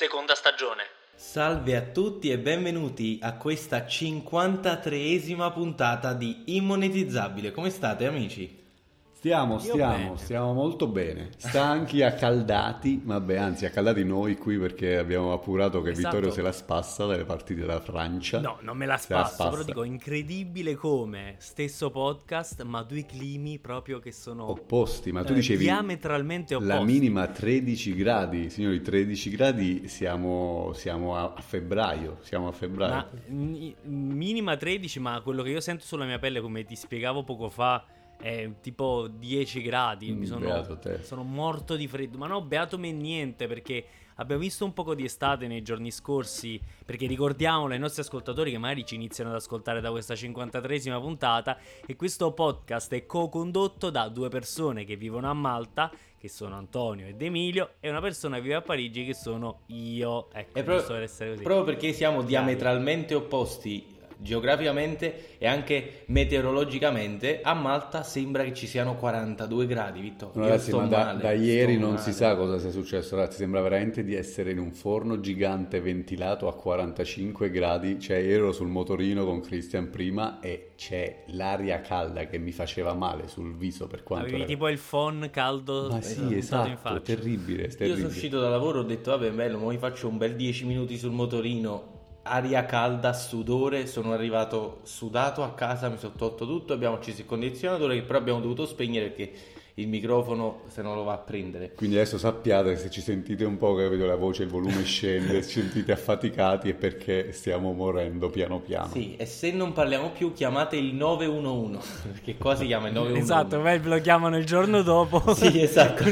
seconda stagione. Salve a tutti e benvenuti a questa 53esima puntata di Immonetizzabile. Come state amici? Stiamo, stiamo, stiamo molto bene. Stanchi, accaldati, vabbè, anzi, accaldati noi qui perché abbiamo appurato che Esatto. Vittorio se la spassa dalle partite della Francia. No, non me la Se la spasso, però spassa. dico incredibile come stesso podcast, ma due climi proprio che sono Opposti, ma tu eh, dicevi diametralmente opposti. la minima 13 gradi, signori, 13 gradi siamo, siamo a, a febbraio, siamo a febbraio. Ma mi- minima 13, ma quello che io sento sulla mia pelle, come ti spiegavo poco fa, è tipo 10 gradi. Mi Mm, sono, beato te. sono morto di freddo. Ma no, beato me niente, perché abbiamo visto un poco di estate nei giorni scorsi. Perché ricordiamolo ai nostri ascoltatori che magari ci iniziano ad ascoltare da questa 53esima puntata. E questo podcast è co-condotto da due persone che vivono a Malta. Che sono Antonio ed Emilio, e una persona che vive a Parigi, che sono io. Ecco, E proprio, proprio perché siamo diametralmente opposti geograficamente e anche meteorologicamente, a Malta sembra che ci siano 42 gradi, Vittorio. No, ragazzi, ma da, male, da ieri non male. si sa cosa sia successo, ragazzi. Sembra veramente di essere in un forno gigante ventilato a 45 gradi. Cioè, ero sul motorino con Christian prima e c'è l'aria calda che mi faceva male sul viso per quanto Avevi era- tipo il phon caldo Ma eh, sì, esatto, faccia. terribile, Io terribile. sono uscito da lavoro, ho detto vabbè bello, mo mi faccio un bel 10 minuti sul motorino, aria calda, sudore, sono arrivato sudato a casa, mi sono tolto tutto, abbiamo acceso il condizionatore che però abbiamo dovuto spegnere perché il microfono se non lo va a prendere. Quindi adesso sappiate che se ci sentite un po' che vedo la voce, il volume scende, ci sentite affaticati è perché stiamo morendo piano piano. Sì, e se non parliamo più chiamate il 911, perché qua si chiama il 911. Esatto, poi lo chiamano il giorno dopo. Sì, esatto.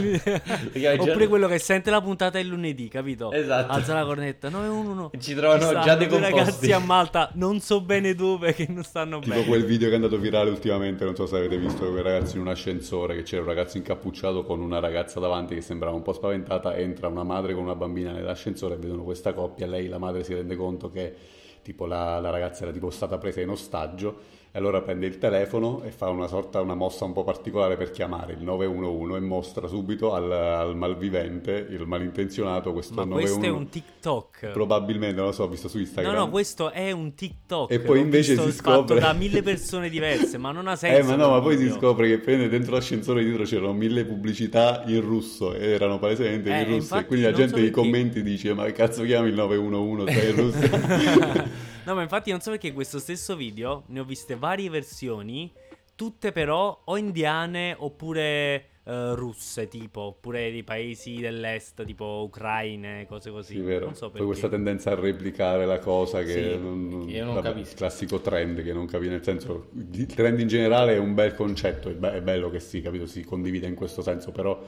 Oppure quello che sente la puntata il lunedì, capito? Esatto. Alza la cornetta 911. Ci trovano stanno già due decomposti. ragazzi a Malta, non so bene dove, che non stanno Tipo bene. quel video che è andato virale ultimamente, non so se avete visto quei ragazzi in un ascensore, che c'era un ragazzo incappucciato con una ragazza davanti che sembrava un po' spaventata, entra una madre con una bambina nell'ascensore e vedono questa coppia, lei, la madre, si rende conto che tipo la, la ragazza era tipo stata presa in ostaggio allora prende il telefono e fa una sorta, una mossa un po' particolare per chiamare il 911 e mostra subito al, al malvivente, il malintenzionato, questo Ma 911. questo è un TikTok. Probabilmente, non lo so, ho visto su No, Instagram. no, questo è un TikTok. E poi invece si fatto scopre- da mille persone diverse, ma non ha senso. Eh, ma no, ma poi si scopre che prende dentro l'ascensore dietro c'erano mille pubblicità in russo e erano palesemente Eh, in russo. E quindi la gente so nei commenti dice: Ma che cazzo chiami il 911? Stai in Russia? No, ma infatti non so perché questo stesso video ne ho viste varie versioni, tutte però o indiane oppure eh, russe, tipo, oppure di paesi dell'est, tipo Ucraine, cose così. sì, vero. Non so perché. Poi questa tendenza a replicare la cosa che Sì, non, che io non capisco. il classico trend che non capisco, nel senso, il trend in generale è un bel concetto, è, be- è bello che si, capito, si condivide in questo senso, però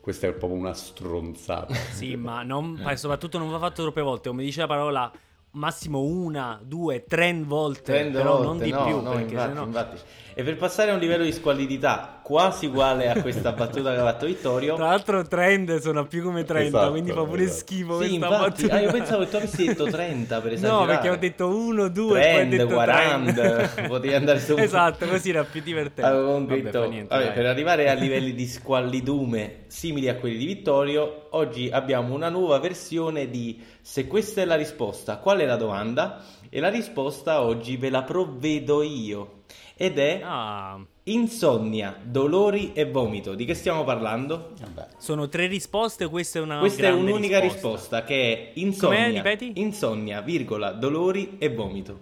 questa è proprio una stronzata. Sì, ma non, ma soprattutto non va fatto troppe volte, come dice la parola, massimo una, due, tre volte, Trend però volte, non di no, più, no, perché infatti, sennò... infatti. E per passare a un livello di squallidità quasi uguale a questa battuta che ha fatto Vittorio, Tra l'altro trend sono più come 30, Esatto, quindi fa pure esatto. schifo sì, infatti, ah, io pensavo che tu avessi detto 30 per esagerare. No, perché ho detto 1, 2, poi ho Trend, detto 40, 30. potevi andare su Esatto, così era più divertente. Avevo Vabbè, detto- fa niente, vabbè, per arrivare a livelli di squallidume simili a quelli di Vittorio, oggi abbiamo una nuova versione di Se questa è la risposta, qual è la domanda? E la risposta oggi ve la provvedo io. Ed è Ah, insonnia, dolori e vomito. Di che stiamo parlando? Vabbè. sono tre risposte, questa è una Questa è un'unica risposta. risposta. che è insonnia, Com'è? Ripeti? insonnia, virgola, dolori e vomito.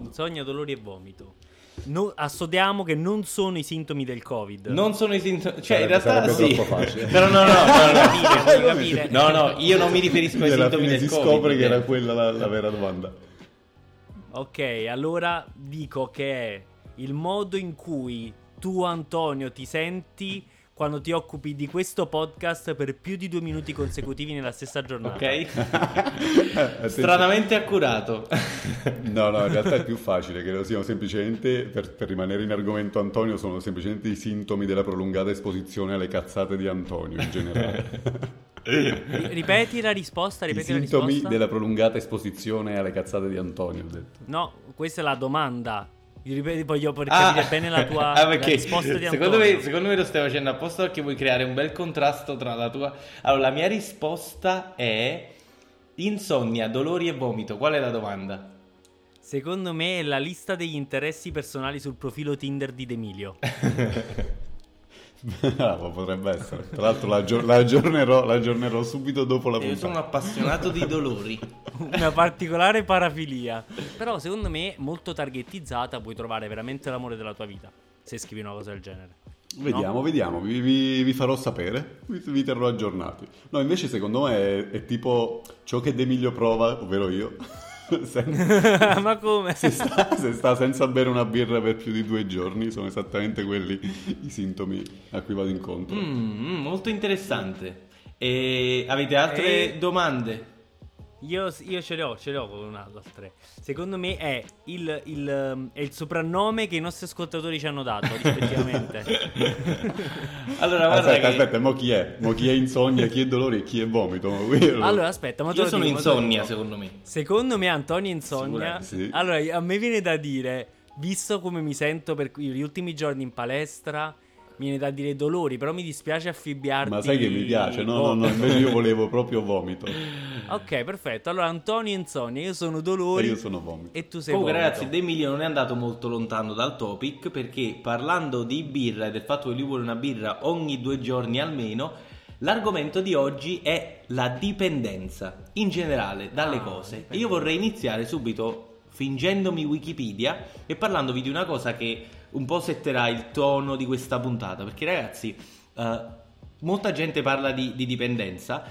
Insonnia, dolori e vomito. No, assodiamo che non sono i sintomi del Covid. Non sono i sintomi, cioè in Sarebbe- realtà sarebbe sì. Però no, no, no, no, capire. No, no, io non mi riferisco ai sintomi fine del si Covid. scopre che era eh. quella la, la vera domanda. Ok, allora dico che è il modo in cui tu, Antonio, ti senti quando ti occupi di questo podcast per più di due minuti consecutivi nella stessa giornata. Ok? Stranamente accurato. No, no, in realtà è più facile, che lo siano semplicemente, per, per rimanere in argomento Antonio, sono semplicemente i sintomi della prolungata esposizione alle cazzate di Antonio in generale. Ri- Ripeti la risposta, I ripeti la sintomi risposta. della prolungata esposizione alle cazzate di Antonio, ho detto. No, questa è la domanda. Ripeti, voglio per Ah, capire bene la tua ah, la risposta di secondo Antonio. me, secondo me lo stai facendo apposta perché vuoi creare un bel contrasto tra la tua. Allora, la mia risposta è Insonnia, dolori e vomito, qual è la domanda? Secondo me è la lista degli interessi personali sul profilo Tinder di D'Emilio. Bravo, potrebbe essere. Tra l'altro la, la aggiornerò, la aggiornerò subito dopo la Io puntata. sono appassionato di dolori. Una particolare parafilia. Però secondo me molto targetizzata puoi trovare veramente l'amore della tua vita. Se scrivi una cosa del genere. Vediamo, vediamo, vi, vi- vi farò sapere, vi, vi terrò aggiornati. No, invece secondo me è, è tipo ciò che D'Emilio prova, ovvero io, se, Ma come? se sta, se sta senza bere una birra per più di due giorni, sono esattamente quelli i sintomi a cui vado incontro. Mm, mm, molto interessante. E avete altre E- domande? Io, io ce le ho, ce le ho con un'altra. Secondo me è il, il, um, è il soprannome che i nostri ascoltatori ci hanno dato, rispettivamente. Allora, guarda Aspetta, che aspetta, mo chi è? Mo chi è insonnia, chi è dolore e chi è vomito? Allora, aspetta, ma io sono dico, insonnia, dico. secondo me. Secondo me Antonio Insonnia. Sicuramente, sì. Allora, a me viene da dire, visto come mi sento per gli ultimi giorni in palestra, mi viene da dire dolori, però mi dispiace affibbiarti. Ma sai che mi piace? No, no, no, invece io volevo proprio vomito. Ok, perfetto. Allora, Antonio Insonnia, io sono E dolori. io sono vomito. E tu sei Comunque, vomito. ragazzi, De Emilio non è andato molto lontano dal topic perché parlando di birra e del fatto che lui vuole una birra ogni due giorni almeno, l'argomento di oggi è la dipendenza in generale dalle Ah, cose. E io vorrei iniziare subito fingendomi Wikipedia e parlandovi di una cosa che un po' setterà il tono di questa puntata. Perché, ragazzi, eh, molta gente parla di, di dipendenza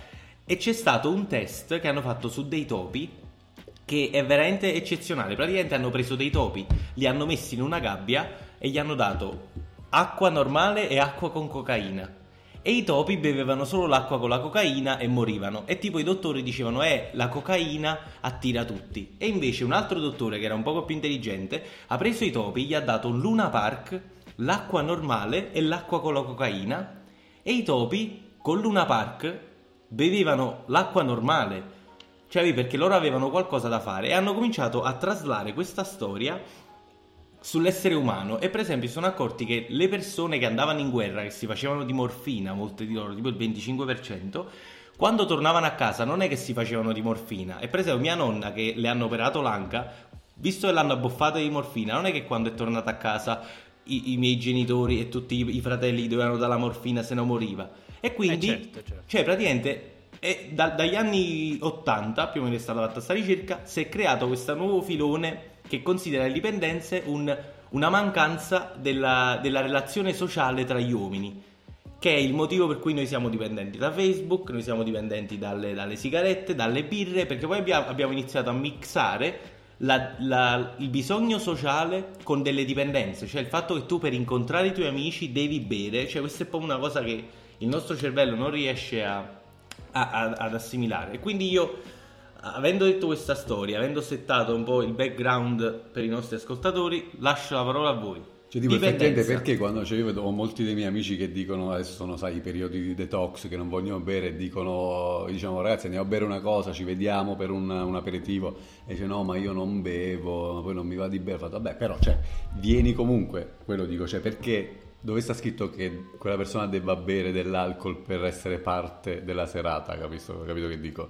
e c'è stato un test che hanno fatto su dei topi che è veramente eccezionale. Praticamente hanno preso dei topi, li hanno messi in una gabbia e gli hanno dato acqua normale e acqua con cocaina. E i topi bevevano solo l'acqua con la cocaina e morivano. E tipo i dottori dicevano, eh, la cocaina attira tutti. E invece un altro dottore che era un poco più intelligente ha preso i topi, gli ha dato un Luna Park, l'acqua normale e l'acqua con la cocaina. E i topi con Luna Park bevevano l'acqua normale. Cioè, perché loro avevano qualcosa da fare e hanno cominciato a traslare questa storia sull'essere umano e per esempio si sono accorti che le persone che andavano in guerra, che si facevano di morfina, molte di loro, tipo il 25%, quando tornavano a casa non è che si facevano di morfina. E per esempio mia nonna che le hanno operato l'anca, visto che l'hanno abboffata di morfina, non è che quando è tornata a casa i, i miei genitori e tutti i, i fratelli dovevano dare la morfina se no moriva. E quindi, Eh, certo, certo. cioè praticamente da- dagli anni 80, più o meno è stata fatta questa ricerca, si è creato questo nuovo filone che considera le dipendenze un- una mancanza della, della relazione sociale tra gli uomini, che è il motivo per cui noi siamo dipendenti da Facebook, noi siamo dipendenti dalle, dalle sigarette, dalle birre, perché poi abbiamo, abbiamo iniziato a mixare la- la- il bisogno sociale con delle dipendenze, cioè il fatto che tu per incontrare i tuoi amici devi bere, cioè questa è proprio una cosa che il nostro cervello non riesce a, a- a- ad assimilare. Quindi io, avendo detto questa storia, avendo settato un po' il background per i nostri ascoltatori, lascio la parola a voi. Cioè, tipo, effettivamente perché quando cioè, io vedo molti dei miei amici che dicono adesso sono sai i periodi di detox che non vogliono bere e dicono diciamo ragazzi andiamo a bere una cosa ci vediamo per un, un aperitivo e dice no ma io non bevo poi non mi va di bere fatto, vabbè però cioè vieni comunque quello dico cioè perché dove sta scritto che quella persona debba bere dell'alcol per essere parte della serata capito, capito che dico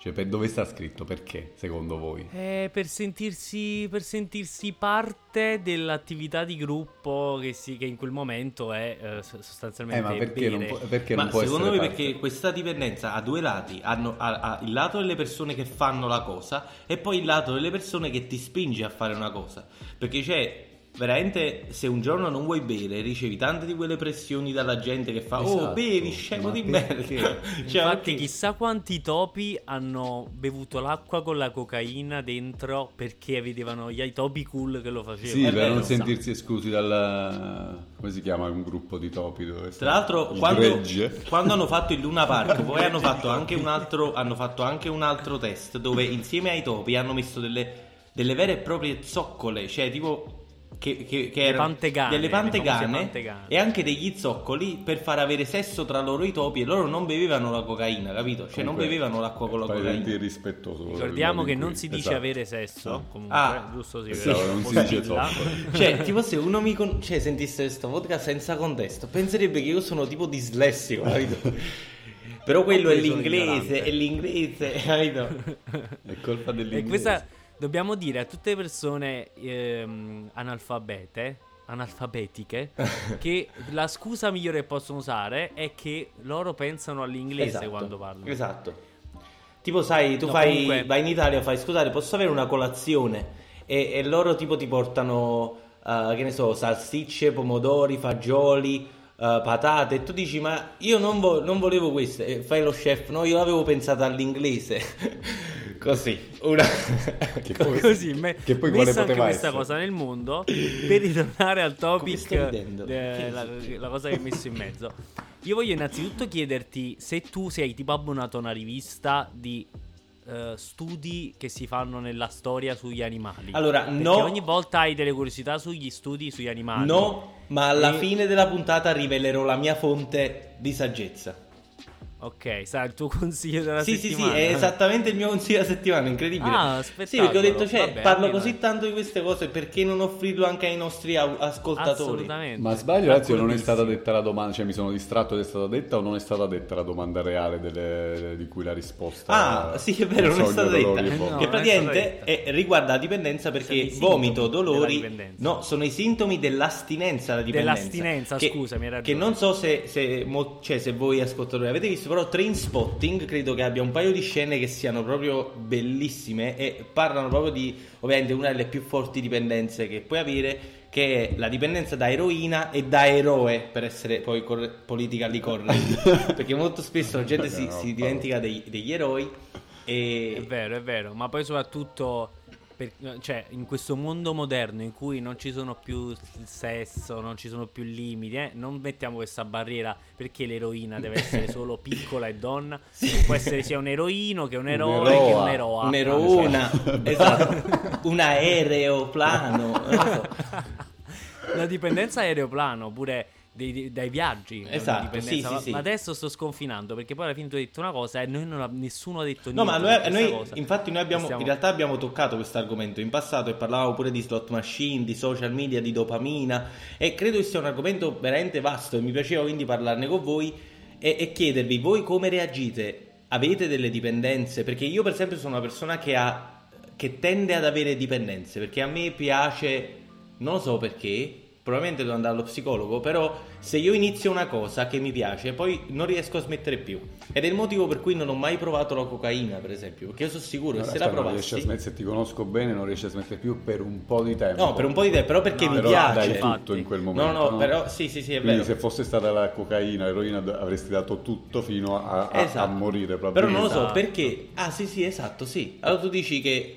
cioè per dove sta scritto perché secondo voi Eh, per, sentirsi, per sentirsi parte dell'attività di gruppo che, si, che in quel momento è eh, so- eh sostanzialmente ma perché non bere. può, perché Ma non può secondo essere me parte? perché questa dipendenza ha due lati, hanno, ha, ha il lato delle persone che fanno la cosa e poi il lato delle persone che ti spinge a fare una cosa. Perché c'è veramente se un giorno non vuoi bere ricevi tante di quelle pressioni dalla gente che fa oh Esatto. bevi scemo di merda. Cioè, Infatti, ok. chissà quanti topi hanno bevuto l'acqua con la cocaina dentro perché vedevano gli i topi cool che lo facevano. Sì, È per vero. non sentirsi esclusi dal... come si chiama un gruppo di topi dove? Tra l'altro, quando, quando hanno fatto il Luna Park, poi hanno fatto anche un altro, hanno fatto anche un altro test dove insieme ai topi hanno messo delle, delle vere e proprie zoccole, cioè tipo che, che, che Le erano pantegane, delle pantegane, pantegane. e anche degli zoccoli per far avere sesso tra loro i topi e loro non bevevano la cocaina, capito? Cioè non Comunque, bevevano l'acqua con la cocaina. irrispettoso. Ricordiamo che non si dice esatto. avere sesso. Comunque, Ah. giusto sì, per- non si dice troppo. Cioè, tipo se uno mi con- cioè, sentisse questo podcast senza contesto, penserebbe che io sono tipo dislessico, capito? Però quello è l'inglese, è l'inglese, capito? È colpa E dell'inglese. questa dobbiamo dire a tutte le persone ehm, analfabete, analfabetiche, che la scusa migliore che possono usare è che loro pensano all'inglese Esatto, quando parlano. Esatto. Tipo, sai, tu No, fai, comunque- vai in Italia, fai, scusate, posso avere una colazione? E, e loro tipo ti portano, eh, che ne so, salsicce, pomodori, fagioli, eh, patate, e tu dici, ma io non, vo- non volevo queste. E fai lo chef, no, io avevo pensato all'inglese. Così, una... Che poi- Così, me- che poi quale messa anche poteva questa essere? cosa nel mondo per ritornare al topic eh, Che la, la cosa che hai messo in mezzo io voglio innanzitutto chiederti se tu sei tipo abbonato a una rivista di eh, studi che si fanno nella storia sugli animali Allora, Perché no. ogni volta hai delle curiosità sugli studi sugli animali No, ma alla E- fine della puntata rivelerò la mia fonte di saggezza. Ok sarà il tuo consiglio della Sì, sì, sì, settimana è esattamente il mio consiglio della settimana, incredibile. Ah, Sì, perché ho detto, cioè, Vabbè, parlo così tanto di queste cose, perché non offrirlo anche ai nostri ascoltatori? assolutamente Ma sbaglio, ragazzi, o non è stata detta la domanda, cioè mi sono distratto ed è stata detta o non è stata detta la domanda reale delle- di cui la risposta Ah, sì, è vero, non è stata dolori detta. Eh, no, che non è praticamente stata detta. è- riguarda la dipendenza perché vomito, dolori, no, sono i sintomi dell'astinenza alla dipendenza. Dell'astinenza, Che- scusami. Che non so se, se, mo- cioè, se voi ascoltatori avete visto, però Train Spotting credo che abbia un paio di scene che siano proprio bellissime e parlano proprio di, ovviamente, una delle più forti dipendenze che puoi avere, che è la dipendenza da eroina e da eroe, per essere poi corre- politically correct. perché molto spesso la gente si, si dimentica dei- degli eroi e... È vero, è vero, ma poi soprattutto per- cioè, in questo mondo moderno in cui non ci sono più il sesso, non ci sono più limiti, eh, non mettiamo questa barriera perché l'eroina deve essere solo piccola e donna, può essere sia un eroino che un eroe che Un'eroa. un eroa. Un'eroina, esatto, un aereoplano, so. La dipendenza aeroplano pure dei- dai viaggi. Esatto, sì, ma, sì. ma adesso sto sconfinando perché poi alla fine tu hai detto una cosa e noi non ha- nessuno ha detto No, niente. ma su noi, noi- cosa. infatti noi abbiamo, Stiamo- in realtà abbiamo toccato questo argomento in passato e parlavamo pure di slot machine, di social media, di dopamina e credo che sia un argomento veramente vasto e mi piaceva quindi parlarne con voi e, e chiedervi voi come reagite? Avete delle dipendenze? Perché io per esempio sono una persona che ha che tende ad avere dipendenze perché a me piace, non lo so perché, probabilmente devo andare allo psicologo, però se io inizio una cosa che mi piace, poi non riesco a smettere più. Ed è il motivo per cui non ho mai provato la cocaina, per esempio, perché io sono sicuro che se la Aspetta, non riesci a provassi... smettere, se ti conosco bene, non riesci a smettere più per un po' di tempo. No, per un po' di tempo, però perché No, mi Però piace. dai tutto in quel No, momento. no, però sì, sì, sì, è Quindi vero. se fosse stata la cocaina, l'eroina, avresti dato tutto fino a, a- Esatto. a morire Però non lo so Esatto. perché. Ah, sì, sì, esatto, sì. Allora tu dici che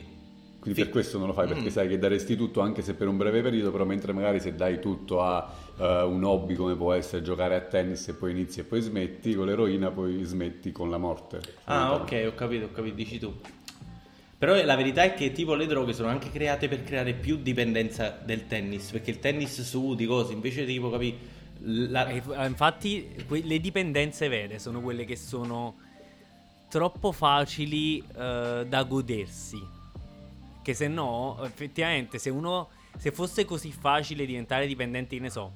Quindi Fi- per questo non lo fai, perché Mm. sai che daresti tutto anche se per un breve periodo, però mentre magari se dai tutto a eh, un hobby come può essere giocare a tennis e poi inizi e poi smetti, con l'eroina poi smetti con la morte. Ah, ok, ho capito, ho capito, dici tu. Però la verità è che tipo le droghe sono anche create per creare più dipendenza del tennis, perché il tennis sudi cose, invece tipo, capi, la- eh, infatti, que- le dipendenze vere sono quelle che sono troppo facili eh, da godersi. Che se no, effettivamente, se uno. Se fosse così facile diventare dipendente, ne so,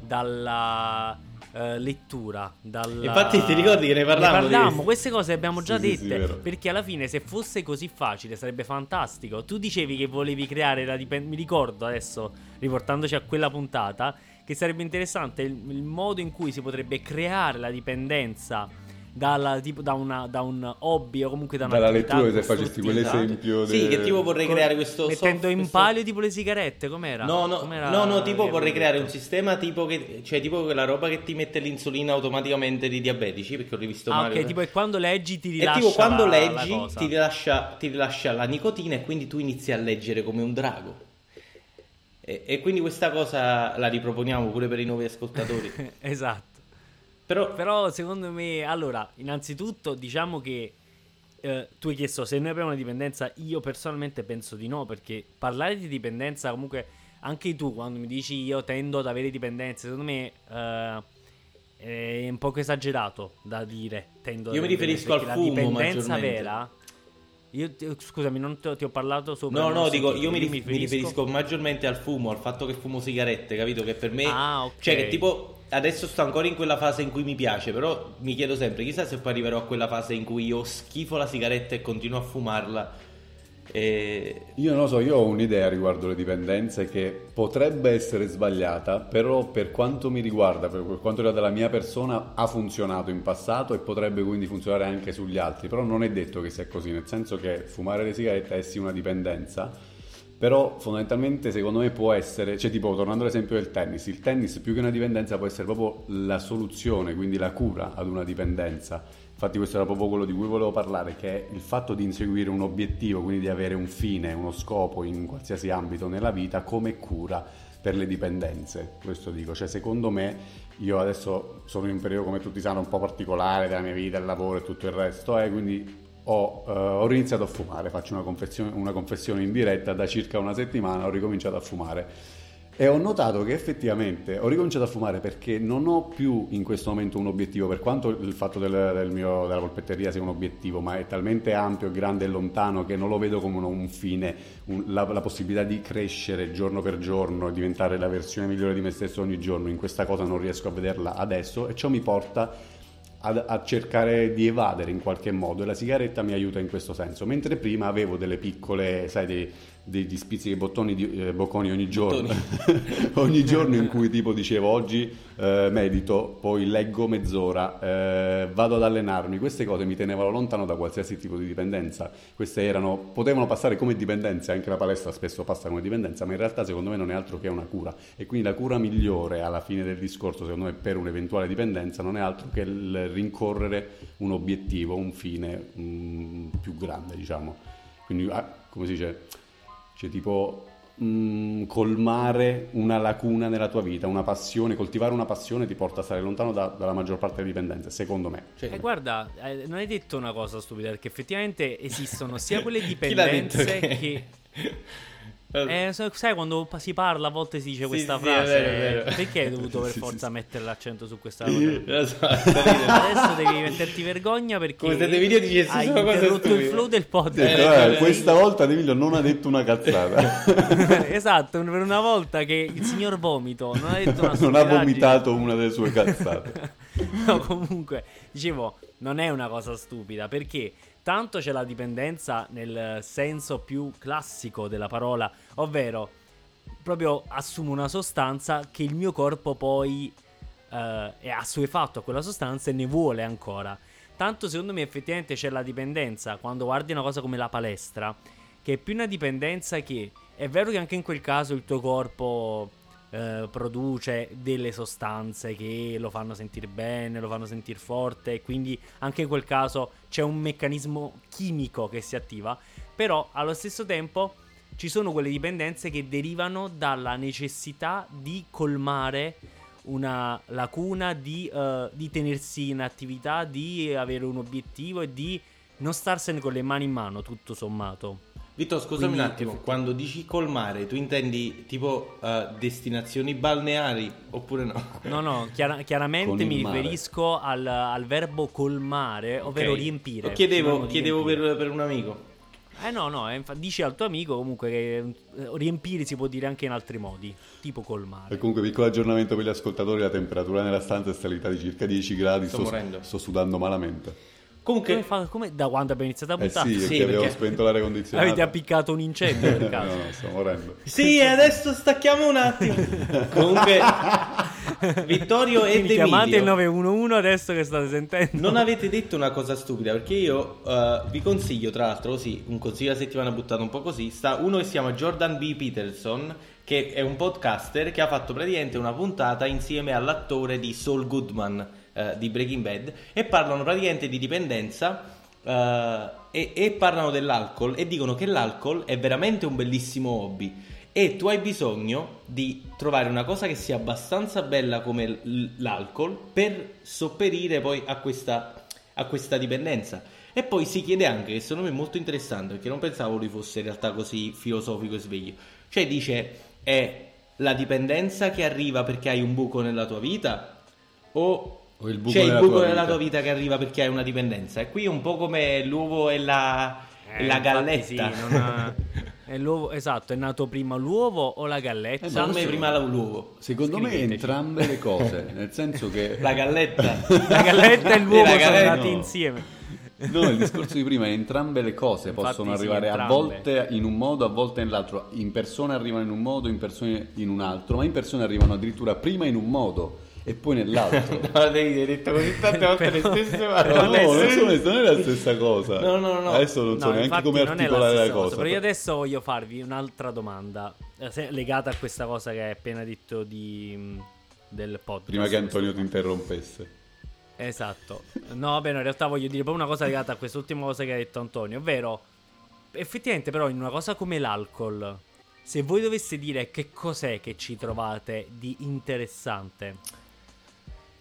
dalla eh, lettura, dalla... Infatti ti ricordi che ne parlavamo di parlammo, questo? queste cose le abbiamo già Sì, sì, sì, dette. vero. perché alla fine, se fosse così facile, sarebbe fantastico. Tu dicevi che volevi creare la dipendenza. Mi ricordo adesso, riportandoci a quella puntata, che sarebbe interessante il, il modo in cui si potrebbe creare la dipendenza dalla- tipo, da, una- da un hobby o comunque da una Dalla lettura, se facessi quell'esempio Sì, de- che tipo vorrei creare questo mettendo soft- in questo- palio tipo le sigarette com'era? No, no, Com'era no, no, tipo vorrei creare un sistema tipo che, cioè tipo quella roba che ti mette l'insulina automaticamente di diabetici, perché ho rivisto Ah, Mario. ok, tipo e quando leggi ti E rilascia tipo quando la- la leggi cosa. ti rilascia, ti rilascia la nicotina e quindi tu inizi a leggere come un drago. E, e quindi questa cosa la riproponiamo pure per i nuovi ascoltatori. esatto. Però, Però secondo me, allora, innanzitutto diciamo che eh, tu hai chiesto se noi abbiamo una dipendenza, io personalmente penso di no, perché parlare di dipendenza comunque, anche tu quando mi dici io tendo ad avere dipendenze, secondo me eh, è un poco esagerato da dire. Tendo Io mi riferisco al fumo, La dipendenza vera... Io ti- scusami, non ti, ti ho parlato sopra. no, no, dico, io mi, Io rif- mi riferisco maggiormente al fumo, al fatto che fumo sigarette, capito? Che per me, Ah, ok. cioè che tipo adesso sto ancora in quella fase in cui mi piace, però mi chiedo sempre, chissà se poi arriverò a quella fase in cui io schifo la sigaretta e continuo a fumarla. E... Io non lo so, io ho un'idea riguardo le dipendenze che potrebbe essere sbagliata, però per quanto mi riguarda, per quanto riguarda la mia persona, ha funzionato in passato e potrebbe quindi funzionare anche sugli altri, però non è detto che sia così, nel senso che fumare le sigarette è sì una dipendenza, però fondamentalmente secondo me può essere, cioè tipo tornando all'esempio del tennis, il tennis più che una dipendenza può essere proprio la soluzione, quindi la cura ad una dipendenza Infatti questo era proprio quello di cui volevo parlare, che è il fatto di inseguire un obiettivo, quindi di avere un fine, uno scopo in qualsiasi ambito nella vita come cura per le dipendenze. Questo dico, cioè secondo me io adesso sono in un periodo come tutti sanno un po' particolare della mia vita, il lavoro e tutto il resto, eh, quindi ho, uh, ho, iniziato a fumare, faccio una confessione, una confessione in diretta, da circa una settimana ho ricominciato a fumare. E ho notato che effettivamente ho ricominciato a fumare perché non ho più in questo momento un obiettivo, per quanto il fatto del, del mio, della polpetteria sia un obiettivo, ma è talmente ampio, grande e lontano che non lo vedo come un, fine, un, la, la, possibilità di crescere giorno per giorno e diventare la versione migliore di me stesso ogni giorno, in questa cosa non riesco a vederla adesso e ciò mi porta a, a, cercare di evadere in qualche modo e la sigaretta mi aiuta in questo senso, mentre prima avevo delle piccole, sai, dei, degli spizzichi bottoni di, eh, bocconi ogni giorno. Ogni giorno in cui tipo dicevo oggi eh, medito poi leggo mezz'ora eh, vado ad allenarmi. Queste cose mi tenevano lontano da qualsiasi tipo di dipendenza. Queste erano potevano passare come dipendenze anche la palestra spesso passa come dipendenza ma in realtà secondo me non è altro che una cura. E quindi la cura migliore alla fine del discorso secondo me per un'eventuale dipendenza non è altro che il rincorrere un obiettivo un fine mh, mm, più grande diciamo. Quindi ah, come si dice cioè tipo mh, mm, colmare una lacuna nella tua vita, una passione, coltivare una passione ti porta a stare lontano da, dalla maggior parte delle dipendenze, secondo me. Cioè, eh, guarda, eh, non hai detto una cosa stupida, perché effettivamente esistono sia quelle dipendenze che... Eh, sai quando si parla a volte si dice sì, questa sì, frase è vero, è vero. perché hai dovuto per forza sì, mettere l'accento su questa cosa? so, adesso devi metterti vergogna perché come se De Video dicesse hai interrotto il flow del podcast. Eh, eh, questa volta De Video non ha detto una cazzata. Esatto per una volta che il signor Vomito non ha detto una non ha vomitato una delle sue cazzate. No comunque dicevo non è una cosa stupida perché Tanto c'è la dipendenza nel senso più classico della parola, ovvero proprio assumo una sostanza che il mio corpo poi eh, è assuefatto a quella sostanza e ne vuole ancora. Tanto secondo me effettivamente c'è la dipendenza quando guardi una cosa come la palestra, che è più una dipendenza che è vero che anche in quel caso il tuo corpo eh, produce delle sostanze che lo fanno sentire bene, lo fanno sentire forte quindi anche in quel caso c'è un meccanismo chimico che si attiva, però allo stesso tempo ci sono quelle dipendenze che derivano dalla necessità di colmare una lacuna, di, uh, di tenersi in attività, di avere un obiettivo e di non starsene con le mani in mano, tutto sommato. Vito, scusami Quindi, un attimo, quando dici colmare, tu intendi tipo uh, destinazioni balneari oppure no? No, no, chiara- chiaramente mi riferisco al, al, verbo colmare, ovvero okay. riempire. Lo chiedevo, chiedevo per, per, un amico. Eh no, no, eh, dici al tuo amico comunque che eh, riempire si può dire anche in altri modi, tipo colmare. E comunque piccolo aggiornamento per gli ascoltatori, la temperatura nella stanza è salita di circa 10 gradi, sto, sto, sto sudando malamente. Comunque, come fa, come, da quando abbiamo iniziato a buttare? Eh sì, sì perché avevo spento l'aria condizionata. Avete appiccato un incendio per caso? no, no, sto morendo. Sì, adesso stacchiamo un attimo. Comunque, Vittorio e De chiamate il 911 adesso che state sentendo. Non avete detto una cosa stupida, perché io uh, vi consiglio, tra l'altro, così, un consiglio alla settimana buttato un po' così, sta uno che si chiama Jordan B. Peterson, che è un podcaster che ha fatto praticamente una puntata insieme all'attore di Saul Goodman eh, di Breaking Bad e parlano praticamente di dipendenza eh, e, e parlano dell'alcol e dicono che l'alcol è veramente un bellissimo hobby. E tu hai bisogno di trovare una cosa che sia abbastanza bella come l'alcol per sopperire poi a questa, a questa dipendenza. E poi si chiede anche, che secondo me è molto interessante, perché non pensavo lui fosse in realtà così filosofico e sveglio, cioè dice è la dipendenza che arriva perché hai un buco nella tua vita? O o il buco C'è il buco nella tua vita che arriva perché hai una dipendenza. E qui è un po' come l'uovo e la, eh, e la galletta. Sì, ha... È l'uovo, esatto, è nato prima l'uovo o la galletta? Eh, Secondo me prima l'uovo. Secondo me Scriveteci. entrambe le cose, nel senso che... La galletta. La galletta e l'uovo sono galletta, nati no. insieme. No, il discorso di prima è entrambe le cose Infatti possono sì, arrivare a entrambe. volte in un modo, a volte nell'altro. In persone arrivano in un modo, in persone in un altro, ma in persone arrivano addirittura prima in un modo e poi nell'altro. No, devi hai detto così tante volte le stesse però No, parole. adesso- non, sono- non è la stessa cosa. No, no, no. Adesso non so No, neanche come non è la articolare la stessa cosa. Però io adesso voglio farvi un'altra domanda eh, legata a questa cosa che hai appena detto di, mh, del podcast. Prima che Antonio ti interrompesse. Esatto. No, vabbè, no, in realtà voglio dire proprio una cosa legata a quest'ultima cosa che ha detto Antonio, ovvero effettivamente però in una cosa come l'alcol, se voi doveste dire che cos'è che ci trovate di interessante,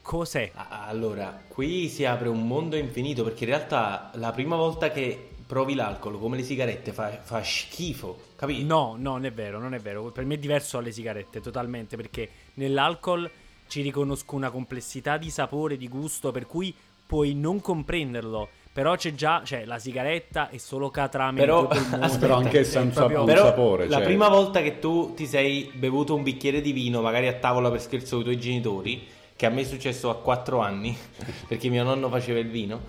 cos'è? Ah, Allora, qui si apre un mondo infinito perché in realtà la prima volta che provi l'alcol come le sigarette fa, fa schifo, capito? No, no, non è vero, non è vero. Per me è diverso dalle sigarette, totalmente, perché nell'alcol ci riconosco una complessità di sapore, di gusto, per cui puoi non comprenderlo. Però c'è già, cioè la sigaretta è solo catrame Però- Però ha un proprio- sapore. Però sapore, la cioè- prima volta che tu ti sei bevuto un bicchiere di vino, magari a tavola per scherzo con i tuoi genitori, che a me è successo a 4 anni, perché mio nonno faceva il vino.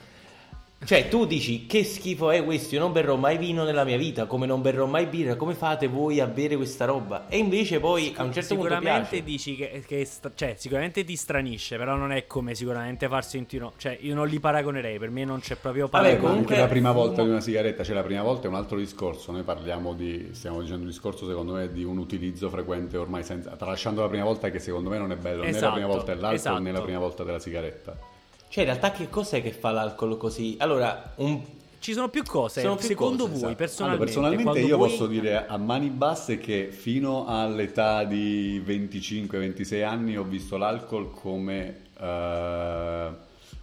Cioè, tu dici che schifo è questo? Io non berrò mai vino nella mia vita, come non berrò mai birra. Come fate voi a bere questa roba? E invece poi a un certo punto sicuramente dici che, che sta- cioè, sicuramente ti stranisce, però non è come sicuramente farsi un tiro. Cioè, io non li paragonerei, per me non c'è proprio Vabbè, paragone. comunque- anche la prima volta di una sigaretta, cioè la prima volta è un altro discorso. Noi parliamo di, stiamo dicendo un discorso secondo me di un utilizzo frequente ormai senza, tralasciando la prima volta che secondo me non è bello né la Esatto, prima volta dell'alcol esatto. né la prima volta della sigaretta. Cioè, in realtà, che cos'è che fa l'alcol così? Allora, un Ci sono più cose. Sono più Secondo cose, voi, esatto. personalmente, Allora, personalmente io voi- posso dire a mani basse che fino all'età di 25-26 anni ho visto l'alcol come eh,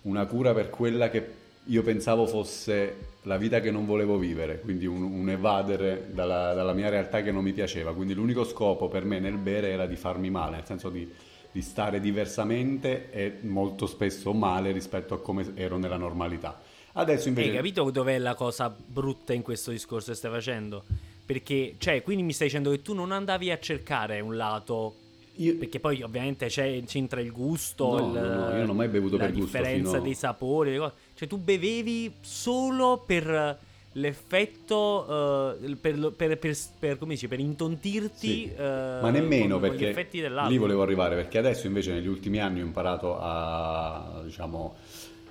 una cura per quella che io pensavo fosse la vita che non volevo vivere, quindi un, un evadere dalla, dalla mia realtà che non mi piaceva. Quindi l'unico scopo per me nel bere era di farmi male, nel senso di, di stare diversamente e molto spesso male rispetto a come ero nella normalità. Adesso invece... Hai capito dov'è la cosa brutta in questo discorso che stai facendo? Perché, cioè, quindi mi stai dicendo che tu non andavi a cercare un lato. Io- Perché poi ovviamente c'entra il gusto, No, il- no, no, io non ho mai bevuto la per gusto differenza fino- dei sapori. Cioè, tu bevevi solo per l'effetto, eh, per, per, per, per- come dici, per intontirti. Sì, eh, ma nemmeno con- con perché dell'alcol. lì volevo arrivare perché adesso invece negli ultimi anni ho imparato a diciamo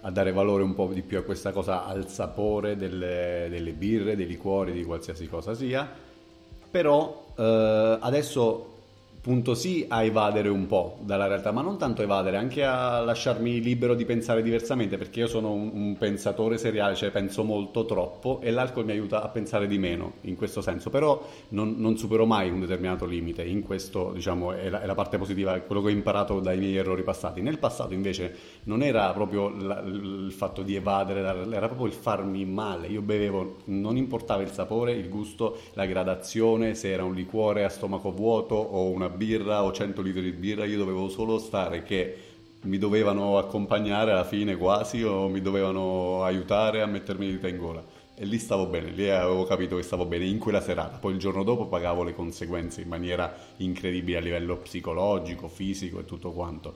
a dare valore un po' di più a questa cosa al sapore delle, delle birre, dei liquori, di qualsiasi cosa sia però eh, adesso punto sì a evadere un po' dalla realtà, ma non tanto evadere, anche a lasciarmi libero di pensare diversamente, perché io sono un, un pensatore seriale, cioè penso molto troppo e l'alcol mi aiuta a pensare di meno in questo senso, però non, non supero mai un determinato limite, in questo diciamo è la, è la parte positiva, è quello che ho imparato dai miei errori passati. Nel passato invece non era proprio la- il fatto di evadere, era proprio il farmi male, io bevevo, non importava il sapore, il gusto, la gradazione, se era un liquore a stomaco vuoto o una birra o 100 litri di birra, io dovevo solo stare che mi dovevano accompagnare alla fine quasi o mi dovevano aiutare a mettermi le dita in gola. E lì stavo bene, lì avevo capito che stavo bene in quella serata. Poi il giorno dopo pagavo le conseguenze in maniera incredibile a livello psicologico, fisico e tutto quanto.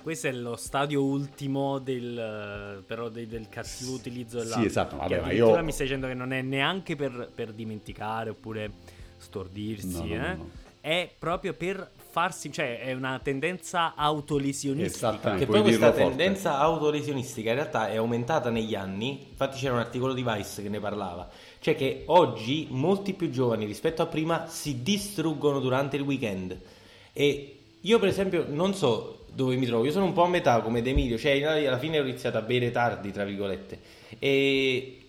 Questo è lo stadio ultimo del, eh, però de- del cattivo utilizzo Sì, dell'alcol. esatto, vabbè, ma io- mi stai dicendo che non è neanche per, per dimenticare oppure stordirsi, no, no, eh? no. È proprio per farsi, cioè è una tendenza autolesionistica. Esattamente. Che poi questa forte. tendenza autolesionistica in realtà è aumentata negli anni, infatti c'era un articolo di Vice che ne parlava, cioè che oggi molti più giovani rispetto a prima si distruggono durante il weekend e io per esempio non so dove mi trovo, io sono un po' a metà come De Emilio, cioè alla fine ho iniziato a bere tardi tra virgolette e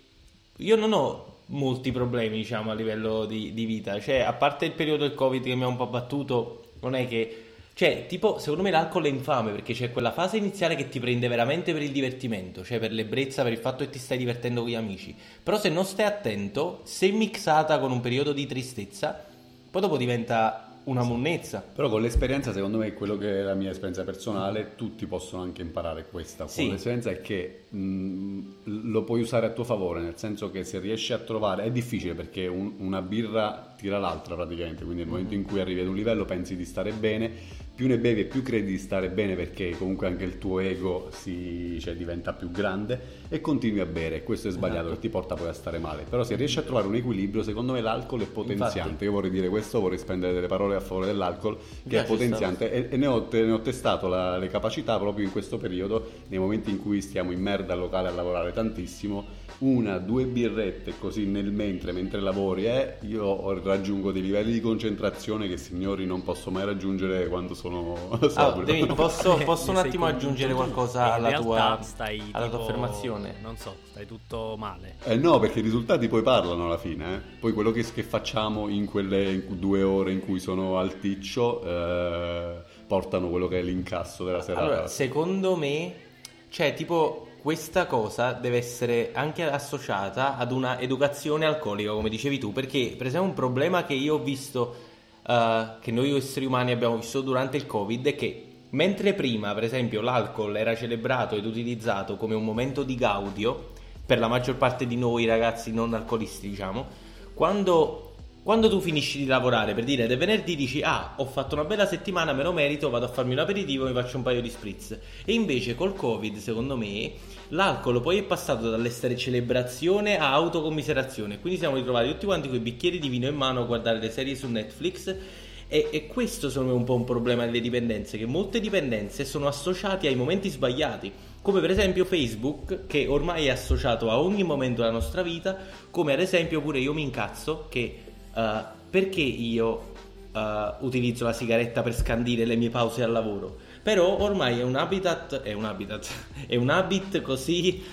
io non ho molti problemi diciamo a livello di, di vita, cioè a parte il periodo del covid che mi ha un po' battuto, non è che cioè, tipo, secondo me l'alcol è infame perché c'è quella fase iniziale che ti prende veramente per il divertimento, cioè per l'ebbrezza, per il fatto che ti stai divertendo con gli amici. Però se non stai attento, se mixata con un periodo di tristezza, poi dopo diventa una monnezza. Però con l'esperienza, secondo me, quello che è la mia esperienza personale, tutti possono anche imparare questa. Con Sì. l'esperienza è che mh, lo puoi usare a tuo favore, nel senso che se riesci a trovare, è difficile perché un- una birra attira l'altra praticamente, quindi nel momento in cui arrivi ad un livello pensi di stare bene, più ne bevi e più credi di stare bene perché comunque anche il tuo ego si, cioè, diventa più grande e continui a bere. Questo è sbagliato Esatto. ti porta poi a stare male. Però se riesci a trovare un equilibrio, secondo me l'alcol è potenziante. Infatti. Io vorrei dire questo, vorrei spendere delle parole a favore dell'alcol che è potenziante e, e ne, ho, ne ho testato la- le capacità proprio in questo periodo, nei momenti in cui stiamo in merda al locale a lavorare tantissimo. Una, due birrette così nel mentre, mentre lavori, eh, io raggiungo dei livelli di concentrazione che signori non posso mai raggiungere quando sono Ah, sobrio. David, posso, posso un attimo aggiungere qualcosa alla tua, stai alla tua affermazione? Non so, stai tutto male. Eh no, perché i risultati poi parlano alla fine. eh. Poi quello che, che facciamo in quelle in due ore in cui sono al ticcio eh, portano quello che è l'incasso della serata. Allora, secondo me, cioè, tipo, questa cosa deve essere anche associata ad una educazione alcolica, come dicevi tu, perché, per esempio, un problema che io ho visto, eh, che noi esseri umani abbiamo visto durante il Covid, è che mentre prima, per esempio, l'alcol era celebrato ed utilizzato come un momento di gaudio, per la maggior parte di noi ragazzi non alcolisti, diciamo, quando quando tu finisci di lavorare, per dire, è venerdì, dici, ah, ho fatto una bella settimana, me lo merito, vado a farmi un aperitivo, mi faccio un paio di spritz. E invece col Covid, secondo me, l'alcol poi è passato dall'essere celebrazione a autocommiserazione. Quindi siamo ritrovati tutti quanti con i bicchieri di vino in mano a guardare le serie su Netflix. E, e questo secondo me è un po' un problema delle dipendenze, che molte dipendenze sono associate ai momenti sbagliati, come per esempio Facebook, che ormai è associato a ogni momento della nostra vita, come ad esempio pure io mi incazzo che eh, perché io eh, utilizzo la sigaretta per scandire le mie pause al lavoro? Però ormai è un habitat, è un habitat, è un habit così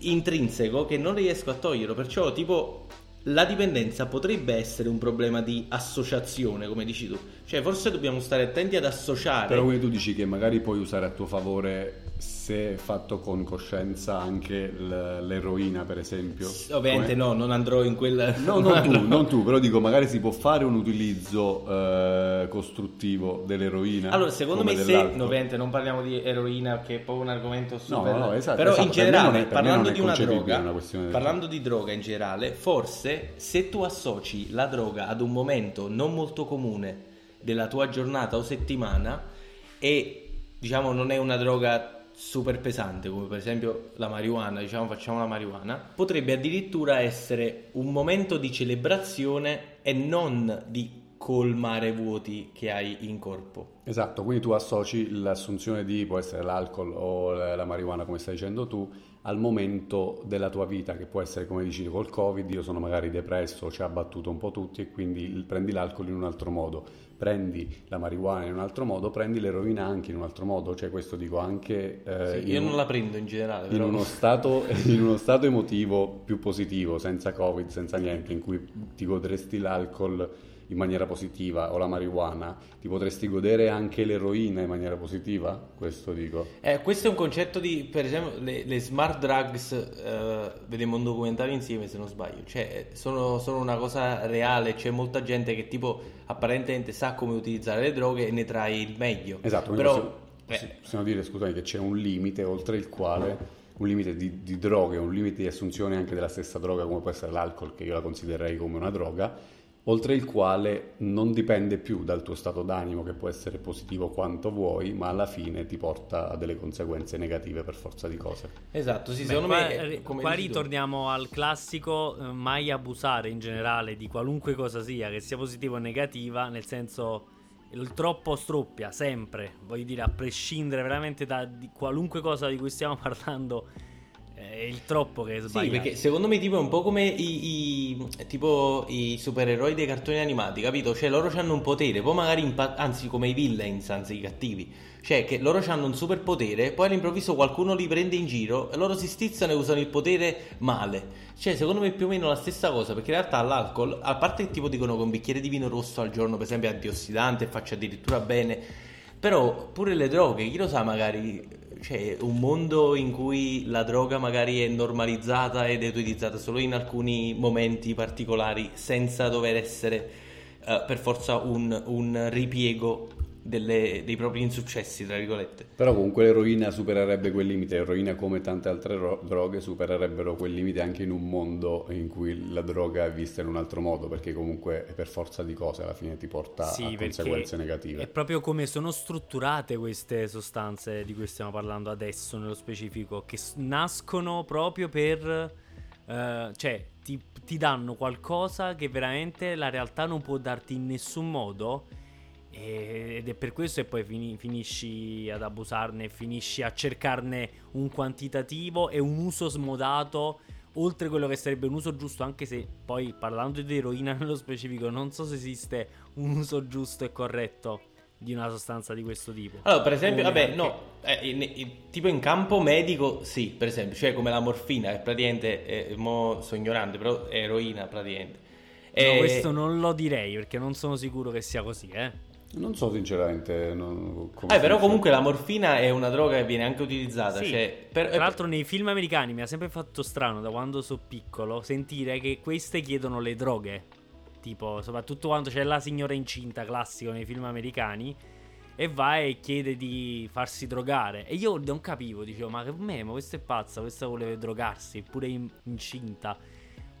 intrinseco che non riesco a toglierlo, perciò tipo la dipendenza potrebbe essere un problema di associazione, come dici tu. Cioè, forse dobbiamo stare attenti ad associare. Però quindi tu dici che magari puoi usare a tuo favore se fatto con coscienza anche l'eroina, per esempio. Ovviamente Come- no, non andrò in quel... No, non tu, non tu, però dico magari si può fare un utilizzo eh, costruttivo dell'eroina. Allora, secondo me se, no, ovviamente non parliamo di eroina che è proprio un argomento super... no, no, esatto, Però esatto, in generale, è- parlando di una droga, una parlando di droga in generale, forse se tu associ la droga ad un momento non molto comune della tua giornata o settimana e diciamo non è una droga super pesante come per esempio la marijuana, diciamo facciamo la marijuana, potrebbe addirittura essere un momento di celebrazione e non di colmare vuoti che hai in corpo. Esatto, quindi tu associ l'assunzione di, può essere l'alcol o la marijuana come stai dicendo tu, al momento della tua vita che può essere come dici col covid, io sono magari depresso, ci ha battuto un po' tutti e quindi prendi l'alcol in un altro modo, prendi la marijuana in un altro modo, prendi l'eroina anche in un altro modo, cioè questo dico anche eh, Sì, in io un- non la prendo in generale, in però. uno, stato, in uno stato emotivo più positivo, senza covid, senza niente, in cui ti godresti l'alcol in maniera positiva o la marijuana, ti potresti godere anche l'eroina in maniera positiva? Questo dico. Eh, questo è un concetto di, per esempio, le, le smart drugs, eh, vedemmo un documentario insieme se non sbaglio, cioè sono, sono una cosa reale, c'è molta gente che tipo apparentemente sa come utilizzare le droghe e ne trae il meglio. Esatto, però... possiamo, eh, possi- possiamo dire, scusami, che c'è un limite oltre il quale, un limite di, di droghe, un limite di assunzione anche della stessa droga come può essere l'alcol, che io la considererei come una droga, oltre il quale non dipende più dal tuo stato d'animo, che può essere positivo quanto vuoi, ma alla fine ti porta a delle conseguenze negative per forza di cose. esatto, sì, Beh, secondo qua, me... eh, come qua dici tu. ritorniamo al classico eh, mai abusare in generale di qualunque cosa sia, che sia positiva o negativa, nel senso il troppo stroppia sempre, voglio dire a prescindere veramente da di qualunque cosa di cui stiamo parlando, è il troppo che è Sì, perché secondo me tipo è un po' come i, i- tipo i supereroi dei cartoni animati, capito? Cioè loro hanno un potere, poi magari impa- anzi come i villains, anzi i cattivi. Cioè che loro hanno un superpotere, poi all'improvviso qualcuno li prende in giro e loro si stizzano e usano il potere male. Cioè secondo me è più o meno la stessa cosa, perché in realtà l'alcol, a parte che tipo dicono che un bicchiere di vino rosso al giorno per esempio è antiossidante e faccia addirittura bene, però pure le droghe, chi lo sa magari c'è un mondo in cui la droga magari è normalizzata ed è utilizzata solo in alcuni momenti particolari senza dover essere eh, per forza un, un ripiego delle- dei propri insuccessi, tra virgolette. Però comunque l'eroina supererebbe quel limite, l'eroina come tante altre ro- droghe supererebbero quel limite anche in un mondo in cui la droga è vista in un altro modo, perché comunque per forza di cose alla fine ti porta Sì, a perché conseguenze È negative. proprio come sono strutturate queste sostanze di cui stiamo parlando adesso, nello specifico, che s- nascono proprio per... eh, cioè, ti, ti danno qualcosa che veramente la realtà non può darti in nessun modo. E- Ed è per questo che poi fini- finisci ad abusarne, finisci a cercarne un quantitativo e un uso smodato, oltre quello che sarebbe un uso giusto, anche se poi parlando di eroina nello specifico, non so se esiste un uso giusto e corretto di una sostanza di questo tipo. Allora, per esempio, Come vabbè, anche- no, eh, in- in- tipo in campo medico, sì, per esempio, cioè come la morfina, che praticamente, è, mo sono ignorante, però è eroina praticamente. No, Eh, questo non lo direi perché non sono sicuro che sia così, eh. Non so sinceramente non- come eh, però comunque la morfina è una droga che viene anche utilizzata, Sì. cioè, per- Tra l'altro nei film americani mi ha sempre fatto strano da quando sono piccolo sentire che queste chiedono le droghe. Tipo, soprattutto quando c'è la signora incinta classico nei film americani e va e chiede di farsi drogare. E io non capivo, dicevo, ma che me, ma questa è pazza, questa voleva drogarsi, pure in- incinta.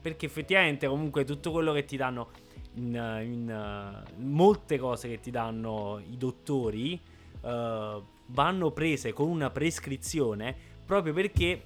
Perché effettivamente comunque tutto quello che ti danno in, in, eh, molte cose che ti danno i dottori eh, vanno prese con una prescrizione proprio perché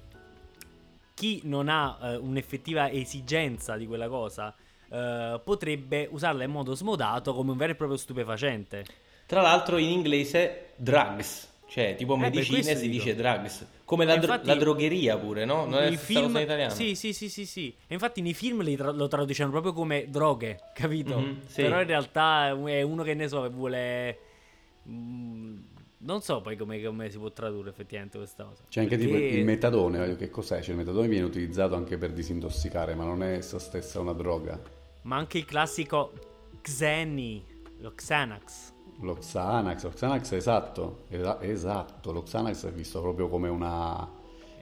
chi non ha eh, un'effettiva esigenza di quella cosa eh, potrebbe usarla in modo smodato come un vero e proprio stupefacente. Tra l'altro in inglese drugs, cioè tipo Eh, questo si dico. dice drugs, come la, dro- Infatti- la drogheria pure, no? Non è stessa cosa in italiano. Sì, sì, sì, sì, sì. E infatti nei film li tra- lo traducono proprio come droghe, capito? Mhm, sì. Però in realtà è uno che ne so che vuole... mm, non so poi come, come si può tradurre effettivamente questa cosa. C'è anche tipo Perché- il metadone, che cos'è? Cioè il metadone viene utilizzato anche per disintossicare, ma non è essa stessa una droga. Ma anche il classico Xeni, lo Xanax. Lo Xanax, lo Xanax esatto, esa- esatto, lo Xanax è visto proprio come una...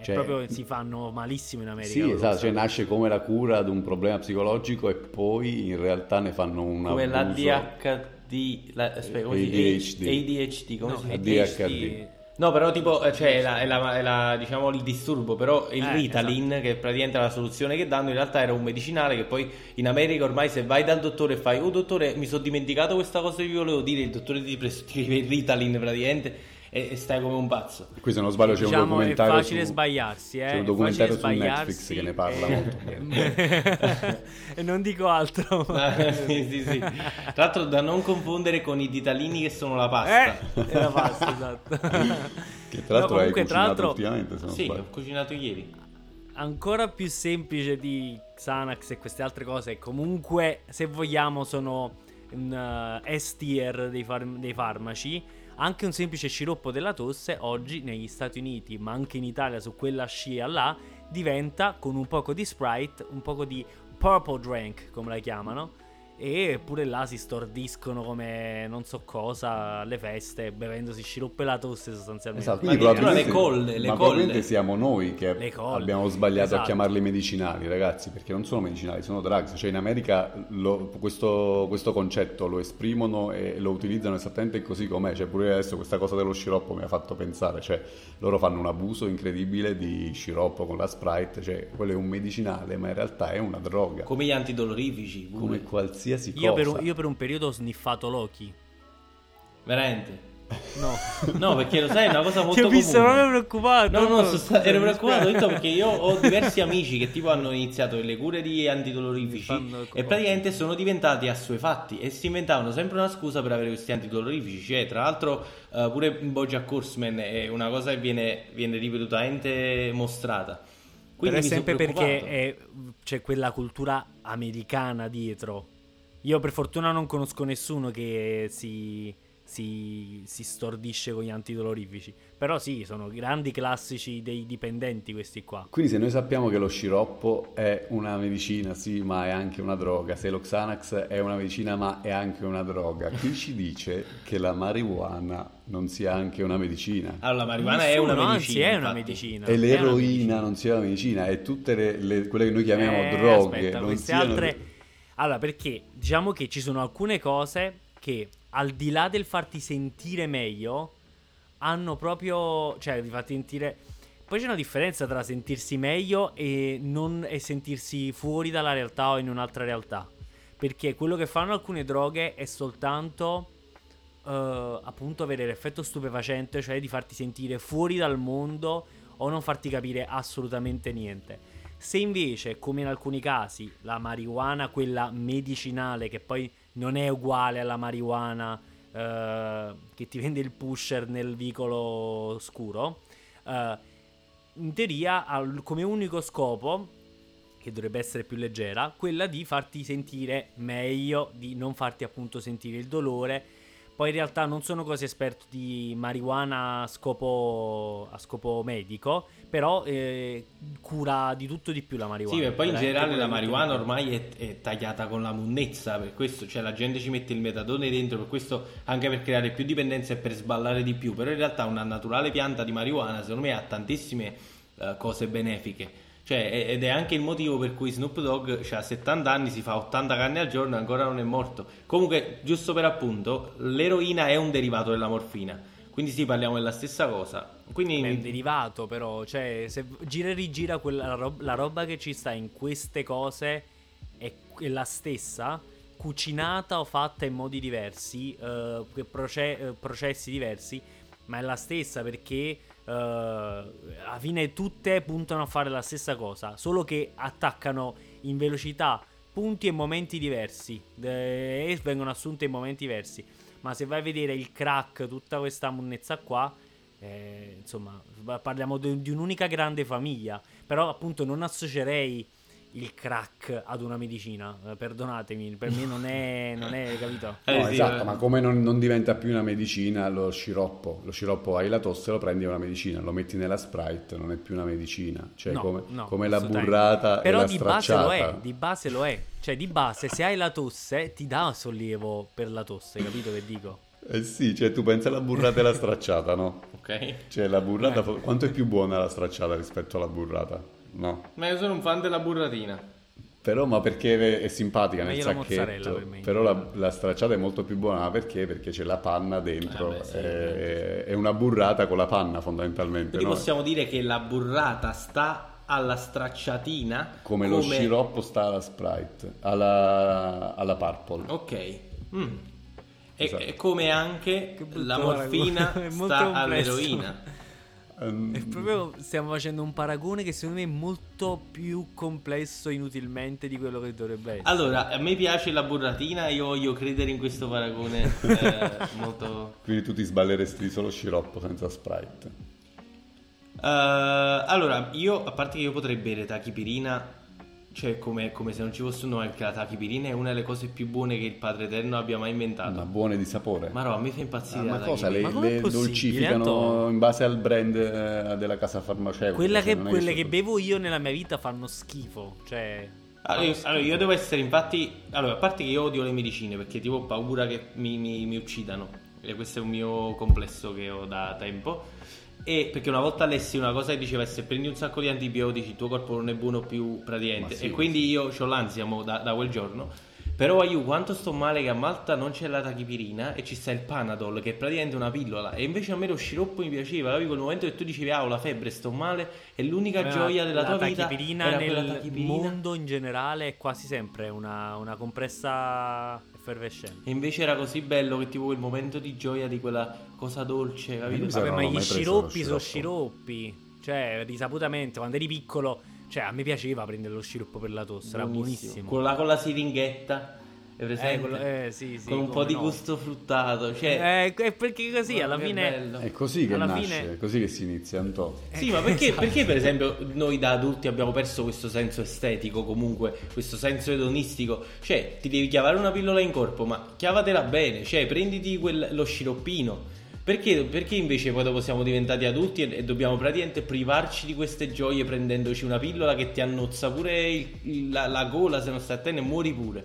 Cioè- proprio si fanno malissimo in America. Sì, esatto, cioè nasce come la cura di un problema psicologico e poi in realtà ne fanno un Come abuso. l'ADHD, la, aspetta, come ADHD. ADHD, come No, si chiama? ADHD. No, però tipo, eh, cioè, è la, è la- è la- diciamo il disturbo, però il Eh, Ritalin, che è praticamente la soluzione che danno, in realtà era un medicinale che poi in America ormai se vai dal dottore e fai, oh dottore, mi sono dimenticato questa cosa che vi volevo dire, il dottore ti prescrive il Ritalin praticamente e, e stai come un pazzo. Qui se non sbaglio c'è un Diciamo, è documentario facile su... sbagliarsi, eh. C'è un è documentario su Netflix che ne parla e- molto bene. e non dico altro. Ah, sì, sì, sì. Tra l'altro da non confondere con i ditalini che sono la pasta. Eh, è la pasta, esatto. Che tra l'altro No, hai comunque, cucinato tra l'altro, ultimamente, se non Sì, sbaglio. ho cucinato ieri. ancora più semplice di Xanax e queste altre cose. Comunque, se vogliamo, sono un eh, S tier dei, far- dei farmaci. Anche un semplice sciroppo della tosse oggi negli Stati Uniti, ma anche in Italia su quella scia là, diventa con un poco di Sprite, un poco di purple drink, come la chiamano. E pure là si stordiscono come non so cosa alle feste, bevendosi sciroppo e la tosse sostanzialmente. Esatto, Ma quindi probabilmente, le colle, le ma colle. probabilmente siamo noi che abbiamo sbagliato esatto. a chiamarli medicinali, ragazzi, perché non sono medicinali, sono drugs. Cioè in America lo- questo, questo concetto lo esprimono e lo utilizzano esattamente così com'è. Cioè pure adesso questa cosa dello sciroppo mi ha fatto pensare, cioè loro fanno un abuso incredibile di sciroppo con la Sprite, cioè quello è un medicinale, ma in realtà è una droga, Come gli antidolorifici. pure. come qualsiasi cosa. Io per, un, io per un periodo ho sniffato Loki. Veramente. No. No, perché lo sai, è una cosa molto Ti ho visto comune. proprio preoccupato. No, no, sono sta- ero Mi preoccupato detto, perché io ho diversi amici che tipo hanno iniziato le cure di antidolorifici e praticamente sono diventati assuefatti e si inventavano sempre una scusa per avere questi antidolorifici. Cioè, tra l'altro, eh, pure in Bojack Horseman è una cosa che viene, viene ripetutamente mostrata. Però Quindi è mi sono sempre perché è- c'è quella cultura americana dietro. Io per fortuna non conosco nessuno che si, si, si stordisce con gli antidolorifici. Però sì, sono grandi classici dei dipendenti questi qua. Quindi se noi sappiamo che lo sciroppo è una medicina, sì, ma è anche una droga, se lo Xanax è una medicina ma è anche una droga, chi ci dice che la marijuana non sia anche una medicina? Allora, la marijuana è una Nessuno, medicina. Anzi, è una medicina. E l'eroina medicina. non sia una medicina e tutte le, le- quelle che noi chiamiamo Eh, droghe aspetta, non queste siano... altre... Allora, perché diciamo che ci sono alcune cose che al di là del farti sentire meglio, hanno proprio, cioè di farti sentire... Poi c'è una differenza tra sentirsi meglio e, non, e sentirsi fuori dalla realtà o in un'altra realtà. Perché quello che fanno alcune droghe è soltanto uh, appunto avere l'effetto stupefacente, cioè di farti sentire fuori dal mondo o non farti capire assolutamente niente. Se invece, come in alcuni casi, la marijuana, quella medicinale, che poi non è uguale alla marijuana uh, che ti vende il pusher nel vicolo scuro, uh, in teoria ha come unico scopo che dovrebbe essere più leggera, quella di farti sentire meglio, di non farti appunto sentire il dolore. Poi in realtà non sono così esperto di marijuana a scopo, a scopo medico, però eh, cura di tutto di più la marijuana. Sì, e poi in generale la marijuana ormai è, è, tagliata con la munnezza, per questo cioè, la gente ci mette il metadone dentro, per questo anche per creare più dipendenza e per sballare di più, però in realtà una naturale pianta di marijuana secondo me ha tantissime uh, cose benefiche cioè, ed è anche il motivo per cui Snoop Dogg ha 70 anni, si fa 80 canne al giorno e ancora non è morto. Comunque, giusto per appunto, l'eroina è un derivato della morfina. Quindi sì, parliamo della stessa cosa. Quindi... È un derivato però, cioè se gira e rigira quella, la, roba, la roba che ci sta in queste cose è, la stessa, cucinata o fatta in modi diversi, uh, proce- uh, processi diversi, ma è la stessa perché uh, alla fine tutte puntano a fare la stessa cosa, solo che attaccano in velocità punti e momenti diversi eh, e vengono assunte in momenti diversi. Ma se vai a vedere il crack, tutta questa monnezza qua, eh, insomma, parliamo di, di un'unica grande famiglia. Però appunto non associerei il crack ad una medicina. Eh, perdonatemi, per me non è, non è capito? Eh, no, sì, esatto, eh. ma come non, non, diventa più una medicina lo sciroppo? Lo sciroppo hai la tosse, lo prendi è una medicina, lo metti nella Sprite, non è più una medicina. Cioè, no, come, no, come la burrata Però e la di stracciata. base lo è, di base lo è. Cioè, di base, se hai la tosse, ti dà sollievo per la tosse, capito che dico? Eh sì, cioè tu pensi alla burrata e alla stracciata, no? ok. Cioè la burrata, quanto è più buona la stracciata rispetto alla burrata? No. Ma io sono un fan della burratina. Però, ma perché è simpatica nel sacchetto. Per però la, la, stracciata è molto più buona perché? Perché c'è la panna dentro. Eh beh, sì, è, è, una burrata con la panna fondamentalmente. Quindi no? possiamo dire che la burrata sta alla stracciatina. Come, come... lo sciroppo sta alla Sprite, alla, alla Purple. Ok. Mm. Esatto. E, e, come anche la morfina sta all'eroina. Um, proprio stiamo facendo un paragone che secondo me è molto più complesso inutilmente di quello che dovrebbe essere. Allora, a me piace la burratina, io voglio credere in questo paragone eh, molto... Quindi tu ti sballeresti solo sciroppo senza Sprite? Uh, allora, io, a parte che io potrei bere tachipirina cioè, come, come, se non ci fosse un nome, perché la tachipirina è una delle cose più buone che il Padre Eterno abbia mai inventato. Ma buone di sapore. Ma no, a me fa impazzire. Ah, ma cosa? Le, le dolcificano in base al brand eh, della casa farmaceutica. Cioè, che, quelle che bevo io nella mia vita fanno schifo. Cioè. Allora io, allora, io, devo essere, infatti. Allora, a parte che io odio le medicine perché tipo ho paura che mi, mi, mi uccidano. E questo è un mio complesso che ho da tempo. E perché una volta lessi una cosa che diceva se prendi un sacco di antibiotici il tuo corpo non è buono più praticamente. Sì, e quindi io ho l'ansia da, da, quel giorno. Però io quanto sto male che a Malta non c'è la tachipirina e ci sta il Panadol che è praticamente una pillola. E invece a me lo sciroppo mi piaceva. Capi? Quel momento che tu dicevi ah ho la febbre, sto male, è l'unica eh, gioia della tua vita. La tachipirina nel mondo in generale è quasi sempre una, una compressa effervescente. E invece era così bello che tipo quel momento di gioia di quella cosa dolce, capito? Vabbè, ma gli sciroppi sono sciroppi. Cioè, risaputamente, quando eri piccolo, cioè a me piaceva prendere lo sciroppo per la tosse, era buonissimo. Quello là con la siringhetta. È presente? Eh, quello, eh, sì, sì, con un po' di no. gusto fruttato. Cioè, eh, perché così alla fine. È così che nasce, fine... è così che si inizia un po'. Sì, ma perché, esatto. perché, per esempio noi da adulti abbiamo perso questo senso estetico, comunque questo senso edonistico? Cioè, ti devi chiavare una pillola in corpo, ma chiavatela bene, cioè prenditi quel, lo sciroppino. Perché, perché, invece poi dopo siamo diventati adulti e, e, dobbiamo praticamente privarci di queste gioie prendendoci una pillola che ti annozza pure il, la, la, gola se non stai attento e muori pure?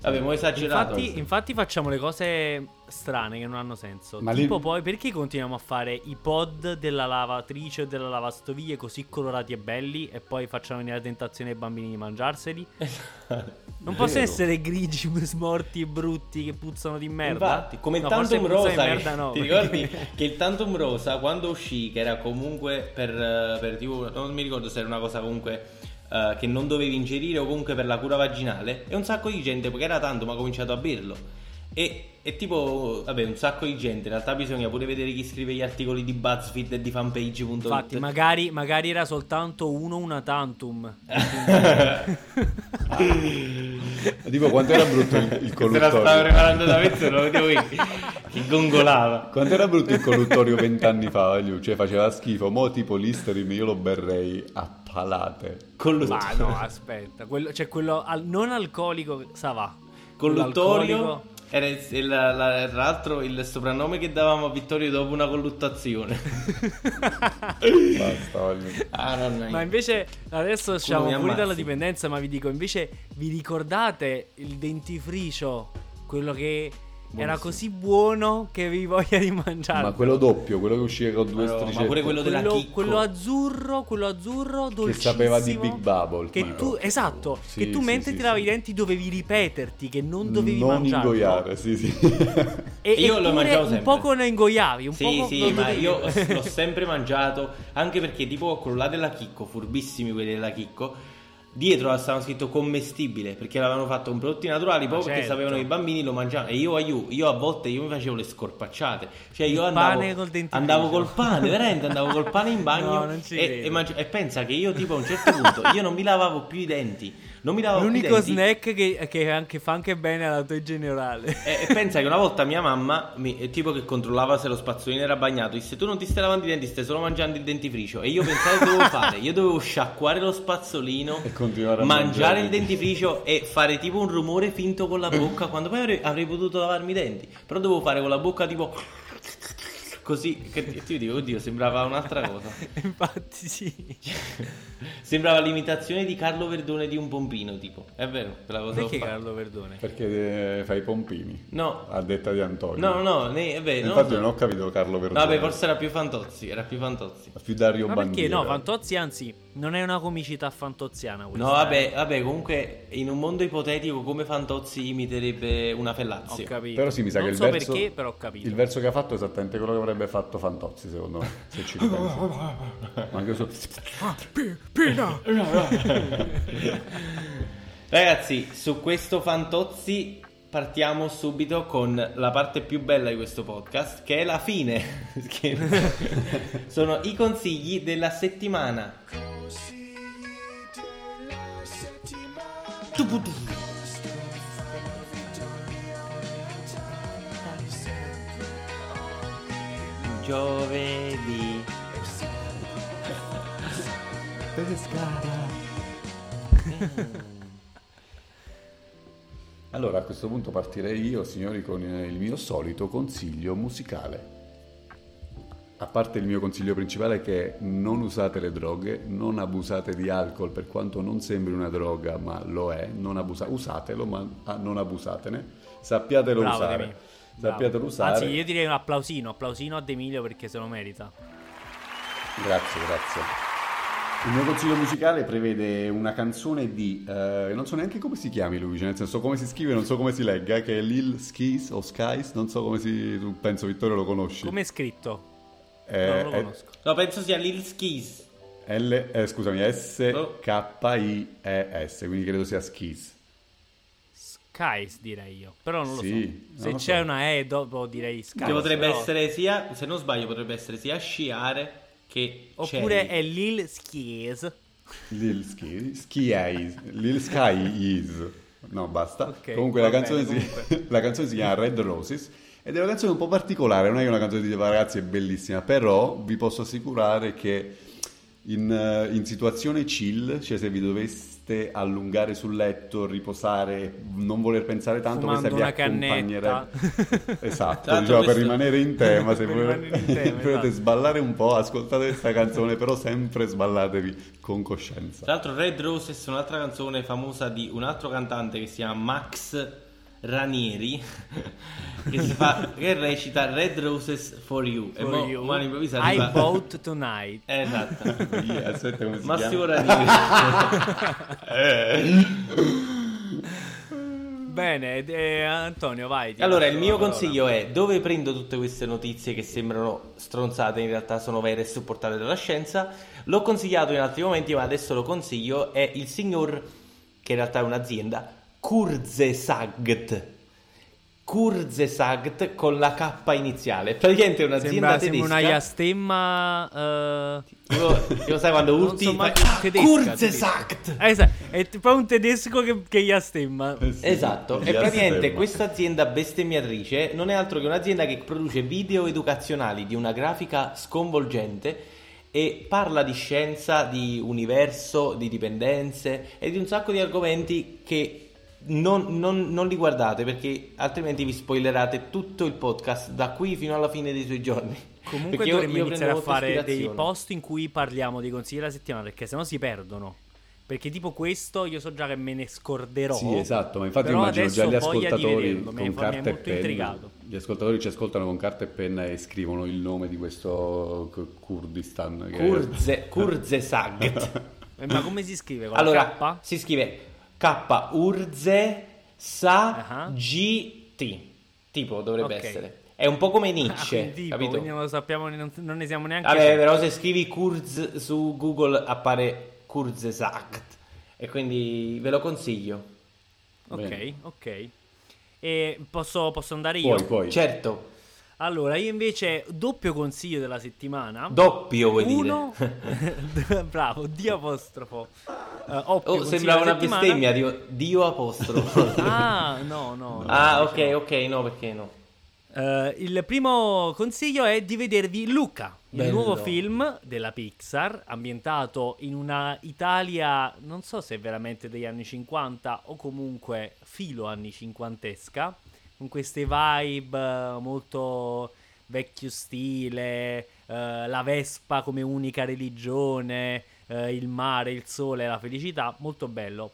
Vabbè, mo' esagerato. Infatti, infatti facciamo le cose strane che non hanno senso. Ma tipo lì- poi perché continuiamo a fare i pod della lavatrice o della lavastoviglie così colorati e belli e poi facciamo venire la tentazione ai bambini di mangiarseli? Non possono essere grigi, smorti e brutti che puzzano di merda. Infatti, come il No, Tantum Rosa, che- merda no, ti perché- ricordi che il Tantum Rosa quando uscì, che era comunque per, eh, per tipo, non mi ricordo se era una cosa comunque eh, che non dovevi ingerire o comunque per la cura vaginale, e un sacco di gente, perché era tanto, ma ha cominciato a berlo. E, e tipo, vabbè, un sacco di gente, in realtà bisogna pure vedere chi scrive gli articoli di BuzzFeed e di fanpage.it. Infatti, magari, magari era soltanto uno una tantum. Tipo, quanto era brutto il, il Se la stavo colluttorio? preparando da mezzo, lo vedevo io, che gongolava. Quanto era brutto il colluttorio vent'anni fa, cioè faceva schifo. Mo tipo l'Isterim io lo berrei a palate. Con Ma no, aspetta, quello, cioè quello al- non alcolico, sa va. Colluttorio era il- il- la- tra l'altro il soprannome che davamo a Vittorio dopo una colluttazione. Basta, ah, non Ma invece adesso usciamo mi fuori dalla dipendenza, ma vi dico, invece vi ricordate il dentifricio? Quello che era Buonissimo. così buono che vi voglia di mangiarlo. Ma quello doppio, quello che usciva con due Ma no, ma stricette. pure quello della quello, Chicco. quello azzurro, quello azzurro dolcissimo. Che sapeva di Big Bubble. Che tu, esatto, Sì, che tu sì, mentre sì, ti lavavi sì. i denti dovevi ripeterti che non dovevi non mangiarlo. ingoiare, sì, sì. E, Io lo mangiavo un sempre. poco ne ingoiavi, un Sì, sì, non ma dovevi- io l'ho sempre mangiato, anche perché tipo quello là della Chicco, furbissimi quelli della Chicco, dietro stavano scritto commestibile, perché l'avevano fatto con prodotti naturali, proprio perché certo. sapevano che i bambini lo mangiavano. E io, aiuto, io a volte io mi facevo le scorpacciate, cioè io andavo, col andavo col pane, veramente andavo col pane in bagno No, e, e mangi- e pensa che io tipo a un certo punto io non mi lavavo più i denti, non mi lavavo L'unico denti. snack che, che anche, fa anche bene alla tua generale. E, e pensa che una volta mia mamma, mi, eh, tipo che controllava se lo spazzolino era bagnato, disse tu non ti stai lavando i denti, stai solo mangiando il dentifricio. E io pensavo che dovevo fare, io dovevo sciacquare lo spazzolino, E continuare a mangiare mangiare. il dentifricio e fare tipo un rumore finto con la bocca, quando poi avrei, avrei potuto lavarmi i denti. Però dovevo fare con la bocca tipo... Così, che ti dico, oddio, sembrava un'altra cosa. Infatti sì. Sembrava l'imitazione di Carlo Verdone di un pompino, tipo. È vero, te la cosa Perché ho. Carlo Verdone? Perché eh, fai i pompini. No, A detta di Antonio. no, no, ne, è vero. Infatti non ho capito Carlo Verdone. Vabbè, forse era più Fantozzi, era più Fantozzi. Più Dario Ma perché Bandiera. no, Fantozzi anzi, non è una comicità fantoziana questa. No, vabbè, vabbè, comunque in un mondo ipotetico come Fantozzi imiterebbe una Ho Fellazio. capito. Però sì, mi sa non che il so verso, perché, però ho capito. il verso che ha fatto è esattamente quello che avrebbe fatto Fantozzi, secondo me, se ci ripensi. Ma anche su... Pina! Ragazzi, su questo Fantozzi partiamo subito con la parte più bella di questo podcast, che è la fine. Sono i consigli della settimana. Tu, tu, tu. Giovedì. Allora, a questo punto partirei io, signori, con eh, il mio solito consiglio musicale. A parte il mio consiglio principale che è non usate le droghe, non abusate di alcol per quanto non sembri una droga, ma lo è, non abusa- usatelo, ma ah, non abusatene, sappiatelo Bravo, usare. Demi. Bravo. Sappiatelo usare. Anzi, io direi un applausino, applausino ad Emilio perché se lo merita. Grazie, grazie. Il mio consiglio musicale prevede una canzone di, eh, non so neanche come si chiami lui, cioè nel senso come si scrive, non so come si legga, che è Lil Skis o Skies, non so come si, tu penso Vittorio lo conosci. Come è scritto? Eh, no, non lo è conosco. No, penso sia Lil Skis. L, eh, scusami, S-K-I-E-S, quindi credo sia Skis. Skies direi io, però non lo Sì, so. non Se lo c'è so. una E dopo direi Skies. Che potrebbe però- essere sia, se non sbaglio, potrebbe essere sia sciare che Oppure cherry. è Lil Skies. Lil Ski, Ski Eyes, Lil Sky Is. No, basta. Ok, comunque, la canzone, bene, si, comunque. la canzone si chiama Red Roses ed è una canzone un po' particolare, non è una canzone di ragazzi, è bellissima, però vi posso assicurare che in, eh, in situazione chill, cioè se vi doveste allungare sul letto, riposare, non voler pensare tanto, Fumando questa vi accompagnerebbe. Esatto, l'altro diciamo, per questo- rimanere in tema, se Per in tema, volete esatto. sballare un po', ascoltate questa canzone, però sempre sballatevi con coscienza. Tra l'altro Red Roses è un'altra canzone famosa di un altro cantante che si chiama Max Ranieri che, si fa, che recita Red Roses for You. For e mo, you. mo all'improvviso I arriva... bought tonight. Esatto. Via, aspetta come si Massimo chiama? Ranieri. Bene, eh, Antonio, vai. Allora, il mio consiglio è dove prendo tutte queste notizie che sembrano stronzate, in realtà sono vere e supportate dalla scienza. L'ho consigliato in altri momenti, ma adesso lo consiglio. È il signor, che in realtà è un'azienda, Kurzesagt. Kurzesagt con la K iniziale. Praticamente è un'azienda Sembra, sembra tedesca. una iastemma. eh, Tipo, tipo, sai quando urti so fai, manco- "Ah, tedesca, Kurzesagt. Eh, sa- è proprio un tedesco che, che iastemma. Esatto, e Via praticamente questa azienda bestemmiatrice non è altro che un'azienda che produce video educazionali di una grafica sconvolgente e parla di scienza, di universo, di dipendenze e di un sacco di argomenti che non, non- non li guardate perché altrimenti vi spoilerate tutto il podcast da qui fino alla fine dei suoi giorni. Comunque Perché io- dovremmo io iniziare a fare dei post in cui parliamo dei consigli della settimana perché sennò si perdono. Perché tipo questo io so già che me ne scorderò. Sì, esatto, ma infatti immagino già gli ascoltatori con carta e penna. intrigato. Gli ascoltatori ci ascoltano con carta e penna e scrivono il nome di questo K- Kurdistan. Che è- Kurze, Kurzesagt. Eh, Ma come si scrive? Con Allora, la K? si scrive K Urze Sa Ah. G T. Tipo dovrebbe Ok. essere. È un po' come Ah, Nietzsche, quindi tipo, capito? non lo sappiamo, non, non ne siamo neanche Vabbè, però se scrivi Kurz su Google appare Kurzesagt. E quindi ve lo consiglio. Ok, Bene. ok. E posso, posso andare io? Poi, poi. Certo, Allora, io invece doppio consiglio della settimana. doppio vuoi Uno, dire. bravo, di apostrofo. Oppio Oh, sembrava una settimana. bestemmia, Dio, Dio apostrofo. Ah, no, no. no, ah, diciamo. ok, ok, no, perché no? Eh, il primo consiglio è di vedervi Luca, il Bello. nuovo film della Pixar, ambientato in una Italia, non so se veramente degli anni 50 o comunque filo anni cinquantesca, con queste vibe eh, molto vecchio stile, eh, la Vespa come unica religione, eh, il mare, il sole, la felicità, molto bello.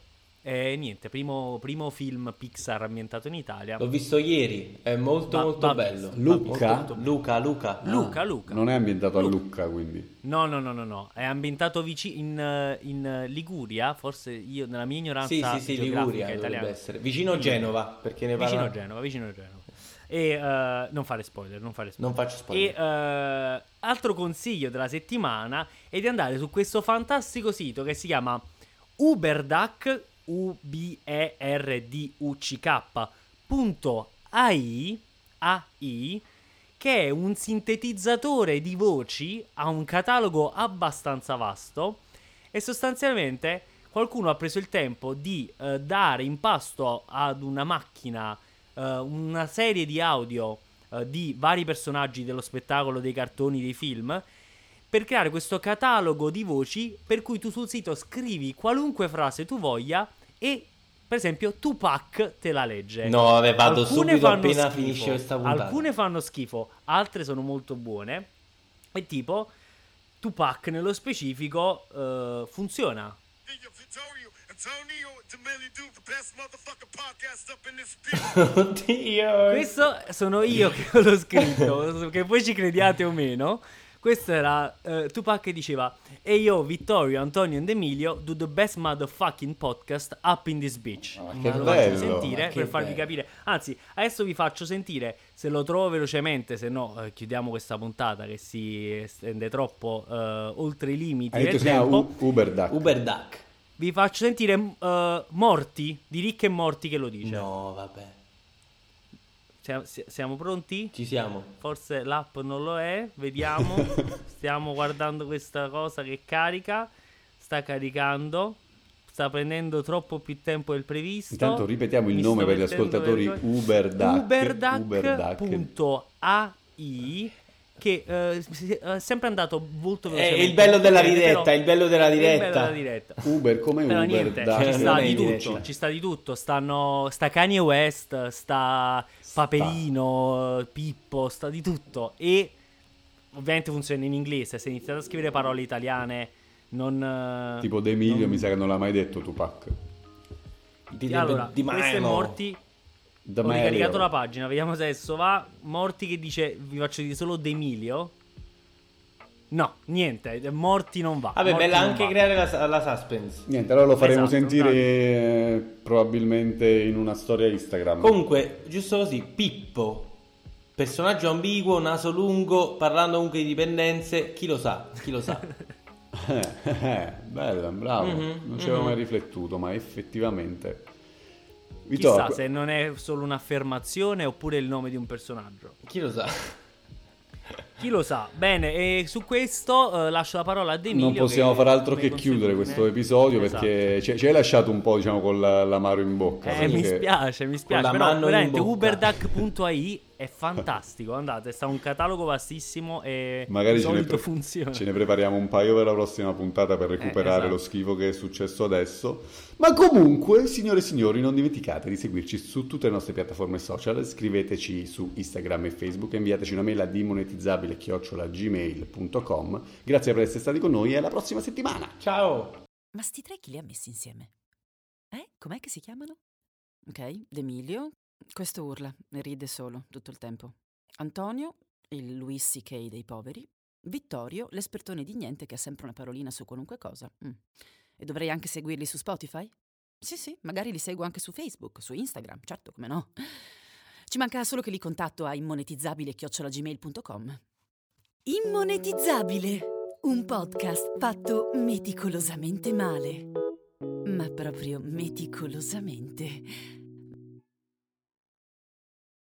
E niente, primo, primo film Pixar ambientato in Italia. L'ho visto ieri, è molto Va- molto va bello. visto. Luca? Va molto- Luca, Luca. Luca, Luca. Non è ambientato a Lucca, quindi. No, no, no, no, no. È ambientato vicino in, in Liguria, forse io nella mia ignoranza Sì, sì, sì, Liguria dovrebbe italiana. essere. Vicino a Genova, perché ne parla... Vicino a Genova, vicino a Genova. E eh, non fare spoiler, non fare spoiler. Non faccio spoiler. E eh, altro consiglio della settimana è di andare su questo fantastico sito che si chiama Uberduck U B E R D U C K punto AI AI che è un sintetizzatore di voci, ha un catalogo abbastanza vasto e sostanzialmente qualcuno ha preso il tempo di eh, dare in pasto ad una macchina eh, una serie di audio eh, di vari personaggi dello spettacolo, dei cartoni, dei film per creare questo catalogo di voci per cui tu sul sito scrivi qualunque frase tu voglia e per esempio Tupac te la legge. No, vabbè, vado Alcune subito appena schifo, finisce questa puntata. Alcune fanno schifo, altre sono molto buone. E tipo Tupac nello specifico eh, funziona. Oddio. Questo sono io che l'ho scritto, che voi ci crediate o meno. Questo era eh, Tupac che diceva E io, Vittorio, Antonio ed Emilio do the best motherfucking podcast up in this bitch. Ah, Ma che lo bello, faccio sentire ma che per farvi bello. capire. Anzi, adesso vi faccio sentire se lo trovo velocemente, se no eh, chiudiamo questa puntata che si estende troppo eh, oltre i limiti Hai del si chiama tempo. U- Uberduck. Uberduck. Vi faccio sentire eh, Morti, di Rick e Morti che lo dice. No, vabbè. Siamo, si- siamo pronti? Ci siamo. Forse l'app non lo è, vediamo. Stiamo guardando questa cosa che carica. Sta caricando. Sta prendendo troppo più tempo del previsto. Intanto ripetiamo il Mi nome per gli ascoltatori vergogna. Uberduck. Uberduck.ai che eh, è sempre andato molto È velocemente. il bello della Però- diretta, il bello della è il bello diretta. della diretta. Uber come Però Uber niente, Duck. ci Eh, sta è di tutto, diretta. ci sta di tutto, stanno, sta Kanye West, sta Paperino, Pippo, sta di tutto e ovviamente funziona in inglese, se iniziate a scrivere parole italiane non... eh, Tipo De Emilio non- mi sa che non l'ha mai detto Tupac. Di, allora, di questo è. Morti, Da Ho Mario. ricaricato la pagina, vediamo se adesso va. Morti che dice, vi faccio dire solo D'Emilio. No, niente, Morti non va. Vabbè, Morti bella anche va. creare la, la suspense. Niente, allora lo faremo Esatto, sentire eh, probabilmente in una storia Instagram. Comunque, giusto così, Pippo. Personaggio ambiguo, naso lungo, parlando comunque di dipendenze, chi lo sa, chi lo sa. Bella, bravo. Mhm, non ci avevo mhm. mai riflettuto, ma effettivamente. Vi Chissà se non è solo un'affermazione oppure il nome di un personaggio. Chi lo sa? Chi lo sa? Bene, e su questo eh, lascio la parola a D'Emilio. Non possiamo che fare altro che chiudere consuetudine- questo episodio Esatto. perché ci, ci hai lasciato un po', diciamo, con la- l'amaro in bocca. Eh, mi spiace, mi spiace. la Però mano in veramente bocca. uberduck.ai è fantastico. Andate, sta un catalogo vastissimo e Magari di ce ne, solito pre- funziona. ce ne prepariamo un paio per la prossima puntata per recuperare esatto. lo schifo che è successo adesso. Ma comunque, signore e signori, non dimenticate di seguirci su tutte le nostre piattaforme social, scriveteci su Instagram e Facebook, e inviateci una mail a dimonetizzabile-gmail.com. Grazie per essere stati con noi e alla prossima settimana. Ciao! Ma sti tre chi li ha messi insieme? Eh? Com'è che si chiamano? Ok, D'Emilio. Questo urla e ride solo tutto il tempo. Antonio, il Louis C.K. dei poveri. Vittorio, l'espertone di niente che ha sempre una parolina su qualunque cosa. Mm. E dovrei anche seguirli su Spotify? Sì, sì, magari li seguo anche su Facebook, su Instagram, certo, come no. Ci manca solo che li contatto a immonetizzabile-gmail.com. Immonetizzabile, un podcast fatto meticolosamente male. Ma proprio meticolosamente.